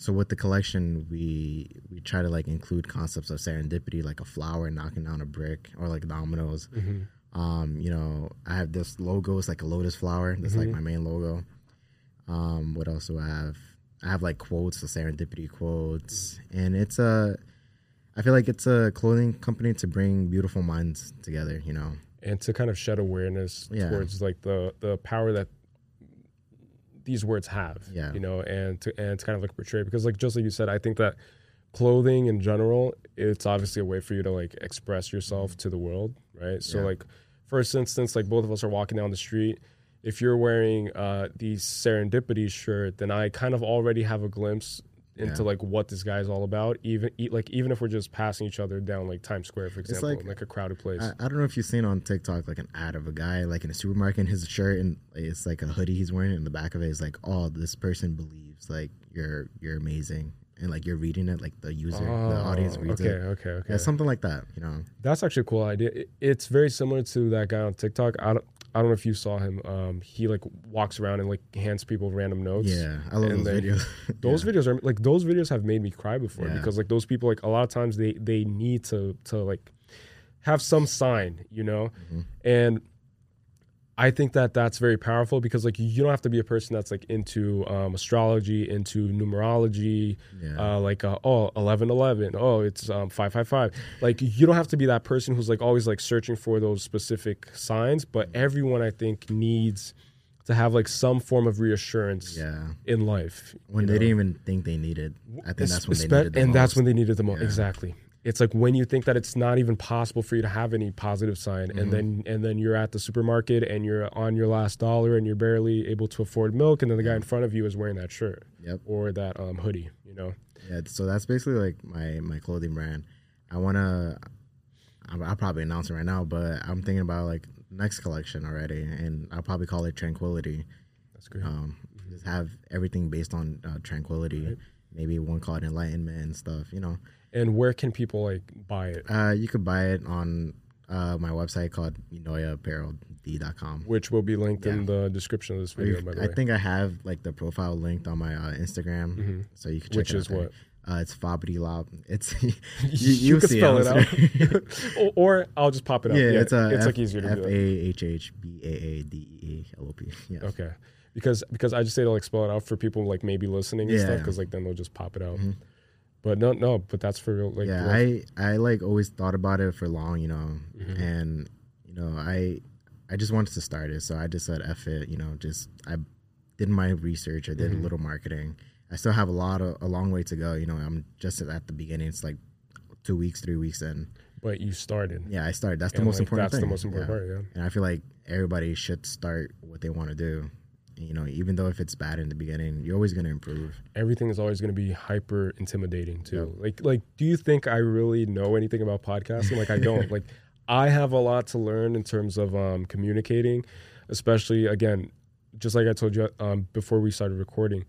so with the collection, we we try to like include concepts of serendipity, like a flower knocking down a brick, or like dominoes. Um, you know, I have this logo. It's like a lotus flower. That's like my main logo. Um, what else do I have? I have like quotes, the serendipity quotes, and it's a. I feel like it's a clothing company to bring beautiful minds together. You know, and to kind of shed awareness Yeah. towards like the the power that these words have Yeah. you know and to and to kind of like portray because like just like you said i think that clothing in general it's obviously a way for you to like express yourself to the world right so Yeah. like first instance like both of us are walking down the street if you're wearing uh the serendipity shirt then i kind of already have a glimpse into Yeah. like what this guy's all about even e- like even if we're just passing each other down like times square for example like- in, like a crowded place I, I don't know if you've seen on TikTok like an ad of a guy like in a supermarket in his shirt and it's like a hoodie he's wearing and the back of it is like, oh, this person believes like you're you're amazing and like you're reading it like the user the oh, audience Oh, reads okay, it. okay, okay. Yeah, something like that. You know. That's actually a cool idea. It- It's very similar to that guy on TikTok. I don't, I don't know if you saw him. Um, he like walks around and like hands people random notes. Yeah, I love And those they- videos. Those videos are like those videos have made me cry before Yeah. because like those people like a lot of times they they need to to like have some sign, you know, Mm-hmm. and I think that that's very powerful because like you don't have to be a person that's like into um, astrology, into numerology, Yeah. uh, like uh, oh 1111, oh it's um, 555. Like you don't have to be that person who's like always like searching for those specific signs, but Mm-hmm. everyone I think needs to have like some form of reassurance yeah. in life. When they know? didn't even think they needed. I think that's when they needed the and that's when they needed the most. Yeah. Exactly. It's like when you think that it's not even possible for you to have any positive sign, Mm-hmm. and then and then you're at the supermarket and you're on your last dollar and you're barely able to afford milk, and then the guy in front of you is wearing that shirt Yep. or that um, hoodie. You know. Yeah, so that's basically like my my clothing brand. I wanna, I'll, I'll probably announce it right now, but I'm thinking about like next collection already, and I'll probably call it Tranquility. That's great. Um, just have everything based on uh, tranquility. Maybe one called Enlightenment and stuff. You know, and where can people like buy it? uh, you could buy it on uh, my website called UnoyaApparelD.com. Which will be linked in the description of this video. By the I way, think I have like the profile linked on my uh, Instagram, so you can check Which it out Which is there. what? Uh, it's Fabri Lob. It's you, you, you'll can spell it out, or, or I'll just pop it up. yeah, it's a it's F- like easier to F. A. H H B A A D E L O P. Yeah. Okay, because because I just say to like spell it out for people like maybe listening and stuff Yeah. because like then they'll just pop it out. But no, no, but that's for real. Like, yeah, real- I I like always thought about it for long, you know, Mm-hmm. and you know I I just wanted to start it, so I just said F it, you know, just I did my research, I did Mm-hmm. a little marketing. I still have a lot of a long way to go, you know. I'm just at the beginning. It's like two weeks, three weeks in. but you started. Yeah, I started. That's the And, most like, important that's the most important part, yeah. And I feel like everybody should start what they want to do. You know, even though if it's bad in the beginning, you're always going to improve. Everything is always going to be hyper intimidating too. Like, like, do you think I really know anything about podcasting? Like, I don't. like, I have a lot to learn in terms of um, communicating, especially again, just like I told you um, before we started recording.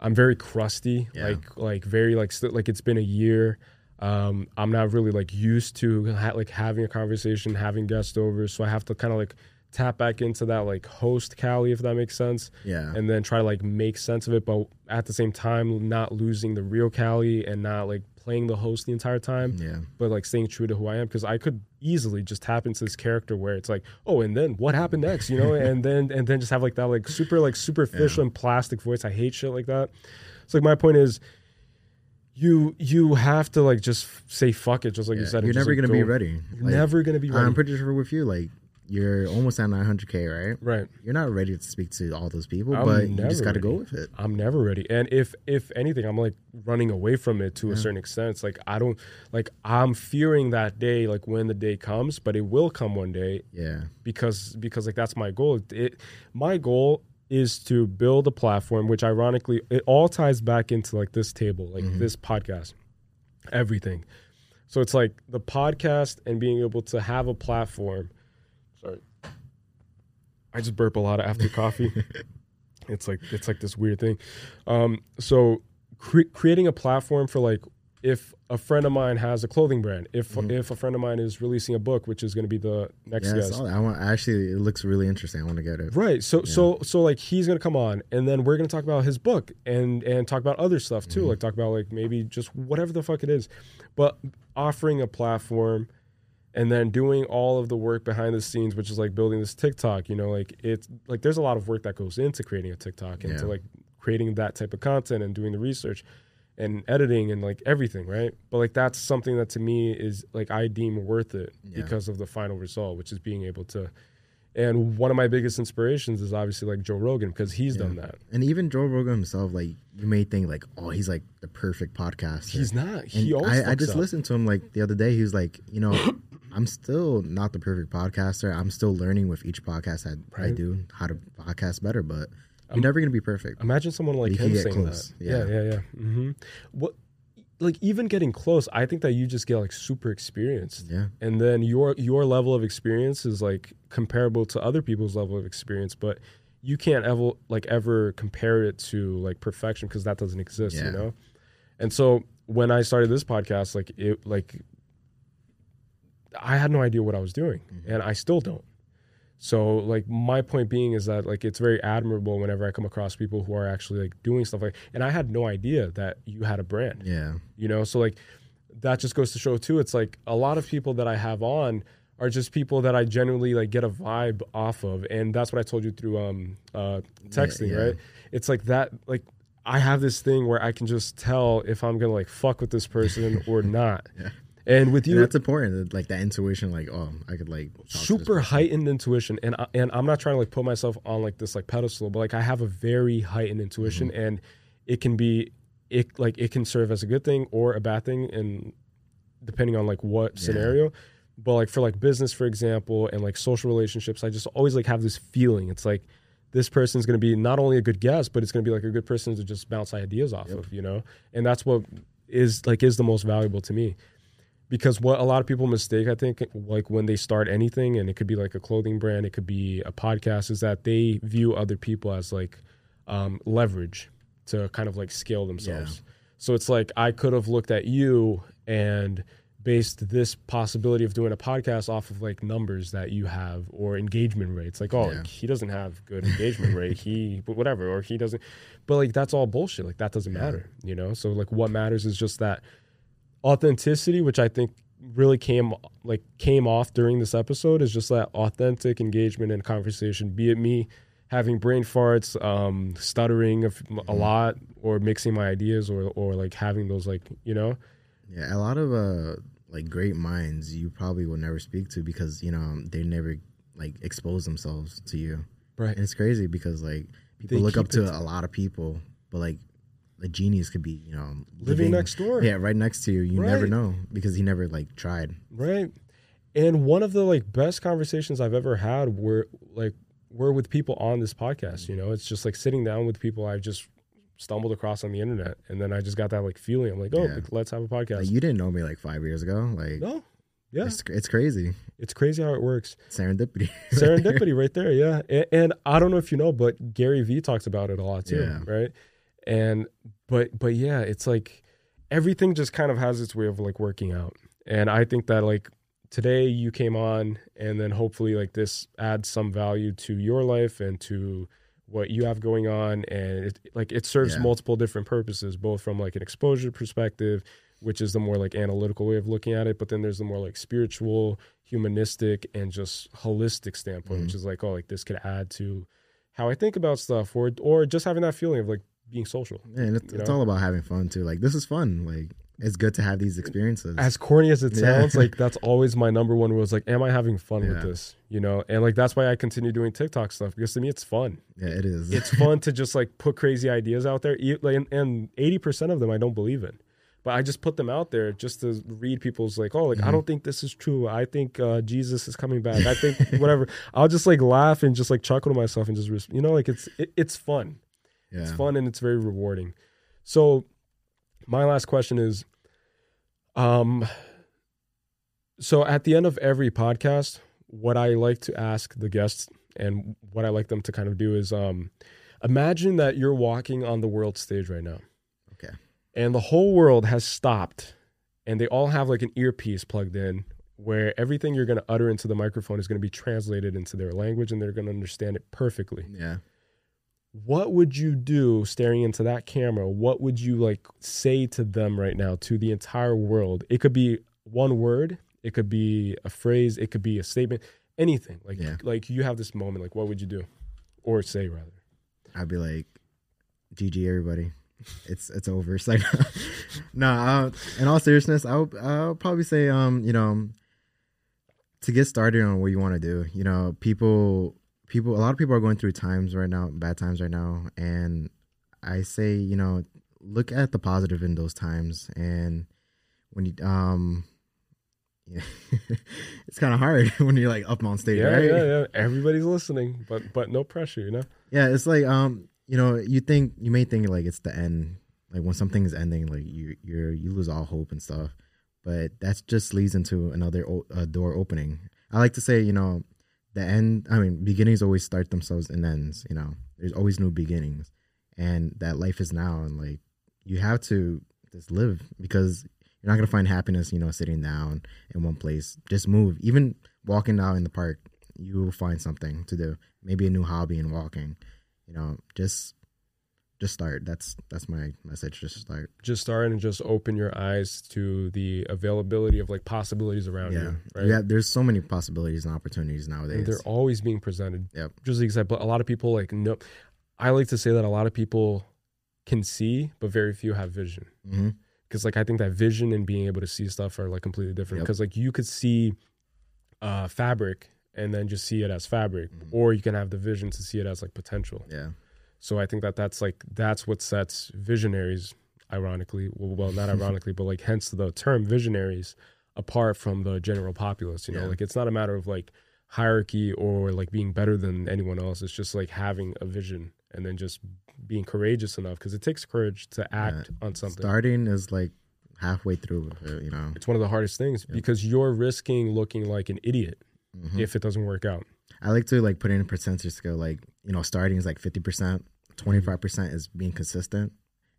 I'm very crusty, Yeah. like like very like st- like it's been a year. Um, I'm not really like used to ha- like having a conversation, having guests over, so I have to kind of like tap back into that like host Cali, if that makes sense Yeah. and then try to like make sense of it, but at the same time, not losing the real Cali and not like playing the host the entire time, yeah. but like staying true to who I am. Because I could easily just tap into this character where it's like, oh, and then what happened next, you know, and then and then just have like that like super like superficial and plastic voice. I hate shit like that. So like my point is. You you have to like just say fuck it, just like you said. You're just, never like, gonna be ready. You're Like, never gonna be ready. I'm pretty sure with you, like you're almost at 900k, right? right. You're not ready to speak to all those people, I'm but you just got to go with it. I'm never ready. And if if anything, I'm like running away from it to a certain extent. It's like I don't like I'm fearing that day, like when the day comes, but it will come one day Yeah. because because like that's my goal. It my goal is to build a platform, which ironically it all ties back into like this table, like mm-hmm. this podcast, everything. So it's like the podcast and being able to have a platform. I just burp a lot after coffee. it's like it's like this weird thing. Um, so cre- creating a platform for like if a friend of mine has a clothing brand, if if a friend of mine is releasing a book, which is going to be the next Yeah, I guest, that. I want actually. It looks really interesting. I want to get it. Right. So so so like he's gonna come on and then we're gonna talk about his book and and talk about other stuff too. Like talk about like maybe just whatever the fuck it is. But offering a platform and then doing all of the work behind the scenes, which is like building this TikTok, you know, like it's like there's a lot of work that goes into creating a TikTok and to like creating that type of content and doing the research and editing and like everything, right? But like that's something that to me is like I deem worth it Yeah. because of the final result, which is being able to and one of my biggest inspirations is obviously like Joe Rogan because he's done that. And even Joe Rogan himself, like you may think like, oh, he's like the perfect podcast. He's not. And He always I, I just up. listened to him like the other day. He was like, you know, I'm still not the perfect podcaster. I'm still learning with each podcast I, I do how to podcast better, but you're never gonna be perfect. Imagine someone like him saying close. that. Yeah, Yeah. yeah, yeah. hmm What, like even getting close, I think that you just get like super experienced. Yeah. and then your your level of experience is like comparable to other people's level of experience, but you can't ever like ever compare it to like perfection because that doesn't exist, you know. And so when I started this podcast, like it like I had no idea what I was doing, Mm-hmm. and I still don't. So like my point being is that like it's very admirable whenever I come across people who are actually like doing stuff like and I had no idea that you had a brand. Yeah. You know, so like that just goes to show too it's like a lot of people that I have on are just people that I genuinely like get a vibe off of and that's what I told you through um uh texting, yeah. right? It's like that like I have this thing where I can just tell if I'm going to like fuck with this person or not. And with you And that's important. Like that intuition, like, oh, I could like talk to this super heightened intuition. And I, and I'm not trying to like put myself on like this like pedestal but like I have a very heightened intuition Mm-hmm. and it can be it like it can serve as a good thing or a bad thing and depending on like what scenario. But like for like business for example and like social relationships I just always like have this feeling. It's like this person's going to be not only a good guest but it's going to be like a good person to just bounce ideas off of you know? And that's what is like is the most valuable to me because what a lot of people mistake i think like when they start anything and it could be like a clothing brand it could be a podcast is that they view other people as like um, leverage to kind of like scale themselves. So it's like i could have looked at you and based this possibility of doing a podcast off of like numbers that you have or engagement rates. Like oh Yeah. he doesn't have good engagement rate. He but whatever or he doesn't but like that's all bullshit. Like that doesn't matter you know? So like what matters is just that authenticity which i think really came like came off during this episode is just that authentic engagement and conversation. Be it me having brain farts um stuttering a, f- a lot or mixing my ideas or or like having those like you know? Yeah, a lot of uh like great minds you probably will never speak to because you know they never like expose themselves to you. right. And it's crazy because like people They look up to it- a lot of people, but like a genius could be you know Living next door. Yeah, right next to you. You never know because he never like tried. right and one of the like best conversations i've ever had were like were with people on this podcast you know it's just like sitting down with people i just stumbled across on the internet and then i just got that like feeling i'm like oh Yeah. like, let's have a podcast Like you didn't know me like five years ago. Like no yeah it's it's crazy it's crazy how it works serendipity. serendipity right there yeah and, and i don't know if you know but gary vee talks about it a lot too Yeah. right and but but yeah it's like everything just kind of has its way of like working out. And I think that like today you came on and then hopefully like this adds some value to your life and to what you have going on and it, like it serves Yeah. multiple different purposes both from like an exposure perspective which is the more like analytical way of looking at it but then there's the more like spiritual humanistic and just holistic standpoint which mm-hmm. is like oh like this could add to how i think about stuff or or just having that feeling of like being social Yeah, and it's, it's all about having fun too. Like this is fun. Like it's good to have these experiences. as corny as it Yeah. sounds, like that's always my number one was like, am I having fun with this? You know, and like that's why I continue doing TikTok stuff because to me it's fun. yeah, it is. It's fun to just like put crazy ideas out there, and eighty percent of them I don't believe in, but I just put them out there just to read people's like, oh, like Mm-hmm. I don't think this is true. I think uh, Jesus is coming back. I think whatever. I'll just like laugh and just like chuckle to myself and just you know like it's it, it's fun. Yeah. It's fun and it's very rewarding. So my last question is um so at the end of every podcast, what I like to ask the guests and what I like them to kind of do is um imagine that you're walking on the world stage right now Okay. and the whole world has stopped and they all have like an earpiece plugged in where everything you're going to utter into the microphone is going to be translated into their language and they're going to understand it perfectly Yeah. What would you do staring into that camera what would you like say to them right now to the entire world it could be one word it could be a phrase it could be a statement anything like Yeah. like you have this moment like what would you do or say rather I'd be like, GG everybody. It's it's over. It's like no, uh, in all seriousness, I'll I'll probably say um, you know, to get started on what you want to do, you know, people people a lot of people are going through times right now, bad times right now, and I say, you know, look at the positive in those times and when you um yeah, it's kind of hard when you're like up on stage, yeah right? yeah yeah everybody's listening but but no pressure you know Yeah, it's like um, you know, you think you may think like it's the end, like when something is ending, like you you're you lose all hope and stuff, but that just leads into another o- door opening. I like to say, you know, the end. I mean, beginnings always start themselves in ends. You know, there's always new beginnings, and that life is now, and like you have to just live because you're not gonna find happiness, you know, sitting down in one place. Just move. Even walking out in the park, you will find something to do. Maybe a new hobby in walking. You know, just just start. That's that's my message. Just start. just start and just open your eyes to the availability of like possibilities around Yeah, you right yeah. There's so many possibilities and opportunities And nowadays. they're always being presented Yep. just example a lot of people like no i like to say that a lot of people can see but very few have vision hmm because like i think that vision and being able to see stuff are like completely different Yep. because like you could see uh fabric and then just see it as fabric Mhm. or you can have the vision to see it as like potential Yeah. So i think that that's like that's what sets visionaries ironically well, not ironically but like hence the term visionaries apart from the general populace you know Yeah. like it's not a matter of like hierarchy or like being better than anyone else it's just like having a vision and then just being courageous enough because it takes courage to act on something Starting is like halfway through. uh, You know. it's one of the hardest things because you're risking looking like an idiot Mhm. if it doesn't work out I like to like put in a percentage scale. Like you know, starting is like fifty percent. Twenty five percent is being consistent,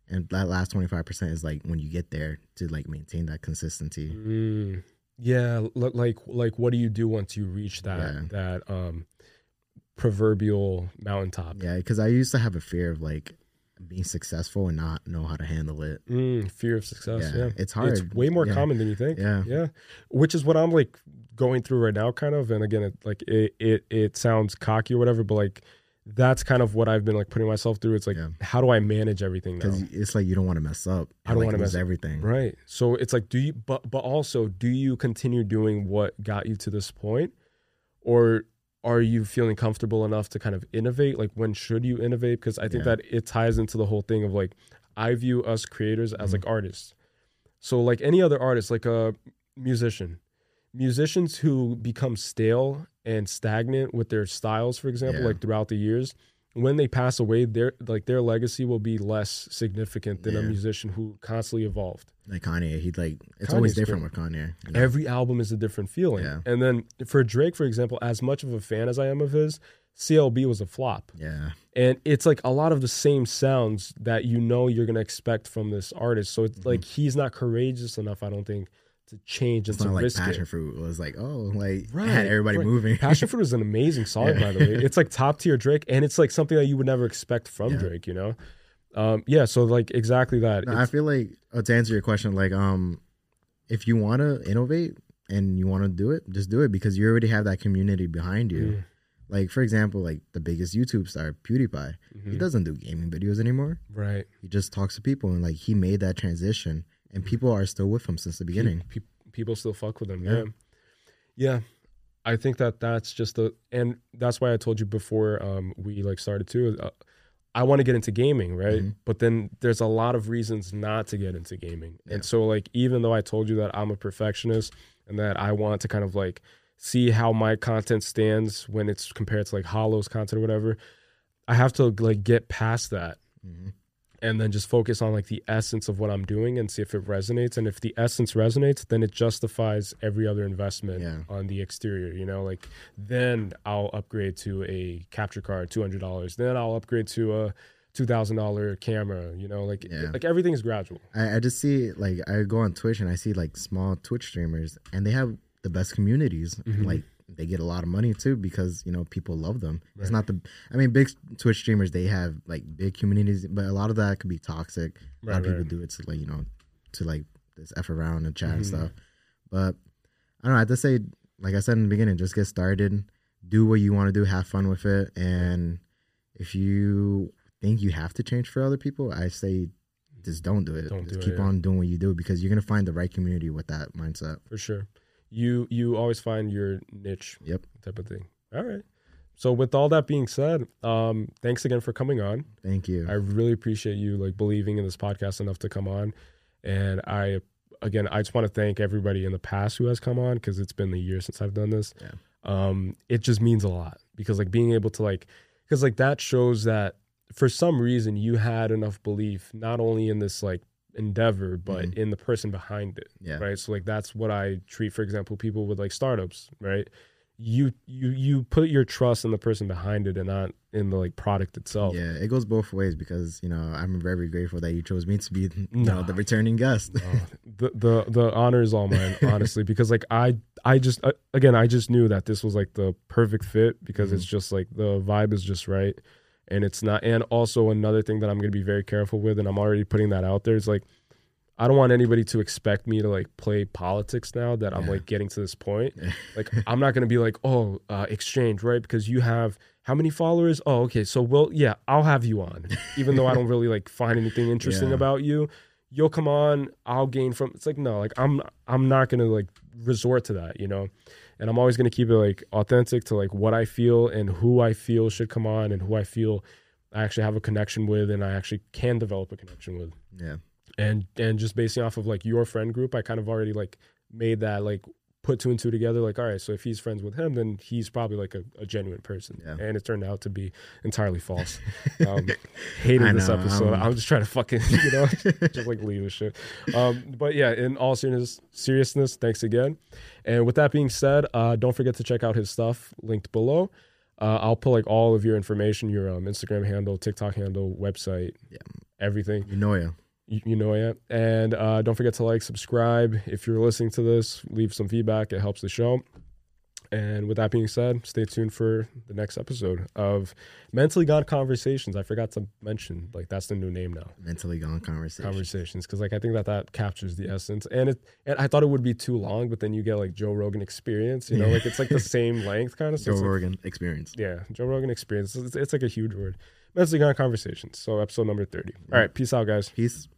and that last twenty five percent is like when you get there to like maintain that consistency. Mm, yeah, li- like like what do you do once you reach that Yeah. that um proverbial mountaintop? Yeah, because I used to have a fear of like being successful and not know how to handle it. Mm, fear of success. Yeah, Yeah, it's hard. It's way more Yeah. common than you think. Yeah. yeah. Which is what I'm like going through right now, kind of. And again, it, like it it it sounds cocky or whatever, but like that's kind of what I've been like putting myself through. It's like, Yeah. how do I manage everything now? Because it's like you don't want to mess up. I don't like, wanna mess- everything. Right. So it's like, do you, but, but also, do you continue doing what got you to this point? Or are you feeling comfortable enough to kind of innovate? Like, when should you innovate? Because I think Yeah. that it ties into the whole thing of like, I view us creators as Mm-hmm. like artists. So, like any other artist, like a musician, musicians who become stale and stagnant with their styles, for example, Yeah. like throughout the years, when they pass away, their like their legacy will be less significant than a musician who constantly evolved. Like Kanye, he'd like it's always different with Kanye. Every album is a different feeling. Yeah. And then for Drake, for example, as much of a fan as I am of his, CLB was a flop. Yeah. And it's like a lot of the same sounds that you know you're gonna expect from this artist. So it's Mm-hmm. like he's not courageous enough, I don't think, to change and It's to not like passion it. fruit was like, oh, like Right, had everybody right. moving. Passion Fruit is an amazing song, Yeah. by the way. It's like top tier Drake, and it's like something that you would never expect from Yeah. Drake. You know, um, yeah. So like exactly that. No, I feel like uh, to answer your question, like um, if you want to innovate and you want to do it, just do it because you already have that community behind you. Mm. Like for example, like the biggest YouTube star, PewDiePie, Mm-hmm. he doesn't do gaming videos anymore. right. He just talks to people and like he made that transition, and people are still with him since the beginning. Pe- people still fuck with him. Yeah. Yeah. yeah. I think that that's just the, and that's why I told you before um, we like started too. Uh, I want to get into gaming, right? Mhm. But then there's a lot of reasons not to get into gaming. Yeah. And so, like, even though I told you that I'm a perfectionist and that I want to kind of like see how my content stands when it's compared to like Hollow's content or whatever, I have to like get past that Mhm. And then just focus on like the essence of what I'm doing and see if it resonates. And if the essence resonates, then it justifies every other investment Yeah. on the exterior. You know, like then I'll upgrade to a capture card, two hundred dollars. Then I'll upgrade to a two thousand dollar camera. You know, like Yeah. like everything is gradual. I, I just see like I go on Twitch and I see like small Twitch streamers and they have the best communities. Mhm. Like they get a lot of money too because you know people love them. It's not the I mean big Twitch streamers they have like big communities, but a lot of that could be toxic. a lot Right, of people right. do it to like you know to like this f around and chat and Mhm. stuff. But I don't know. I just say like I said in the beginning, just get started, do what you want to do, have fun with it, and if you think you have to change for other people, I say just don't do it. Don't just do it, keep yeah. on doing what you do because you're gonna find the right community with that mindset. for sure. You you always find your niche Yep. type of thing. All right. So with all that being said, um, thanks again for coming on. Thank you. I really appreciate you like believing in this podcast enough to come on. And I again I just want to thank everybody in the past who has come on because it's been a year since I've done this. Yeah. Um, it just means a lot because like being able to like because like that shows that for some reason you had enough belief not only in this like endeavor but Mhm. in the person behind it yeah. right? So like that's what i treat for example people with like startups right? You you you put your trust in the person behind it and not in the like product itself. Yeah, it goes both ways because you know I'm very grateful that you chose me to be you know the returning guest. Oh, the the the honor is all mine honestly because like i i just uh, again i just knew that this was like the perfect fit because it's just like the vibe is just right and it's not and also another thing that i'm going to be very careful with and i'm already putting that out there is like i don't want anybody to expect me to like play politics now that i'm Yeah. like getting to this point. Like i'm not going to be like oh uh, exchange right? Because you have how many followers? Oh okay so well yeah i'll have you on even though i don't really like find anything interesting Yeah. about you. You'll come on i'll gain from it's like no like i'm i'm not gonna like resort to that you know and i'm always gonna keep it like authentic to like what i feel and who i feel should come on and who i feel i actually have a connection with and i actually can develop a connection with yeah. and and just basing off of like your friend group i kind of already like made that like put two and two together like all right so if he's friends with him then he's probably like a, a genuine person. Yeah. and it turned out to be entirely false. Um hated I this know, episode. I'm- i'm just trying to fucking you know just like leave this shit. Um but yeah in all seriousness seriousness thanks again. And with that being said uh don't forget to check out his stuff linked below. Uh, I'll put like all of your information, your um, Instagram handle, TikTok handle, website, Yeah. everything. You know ya. You, you know it. And uh, don't forget to like, subscribe. If you're listening to this, leave some feedback. It helps the show. And with that being said, stay tuned for the next episode of Mentally Gone Conversations. I forgot to mention, like that's the new name now, Mentally gone Conversations. Conversations, because like I think that that captures the essence. And it, and I thought it would be too long, but then you get like Joe Rogan Experience. You know, Yeah. like it's like the same length kind of. So Joe it's like- Rogan experience. yeah, Joe Rogan Experience. It's, it's like a huge word. Mentally Gone Conversations. So episode number thirty. All right, peace out, guys. Peace.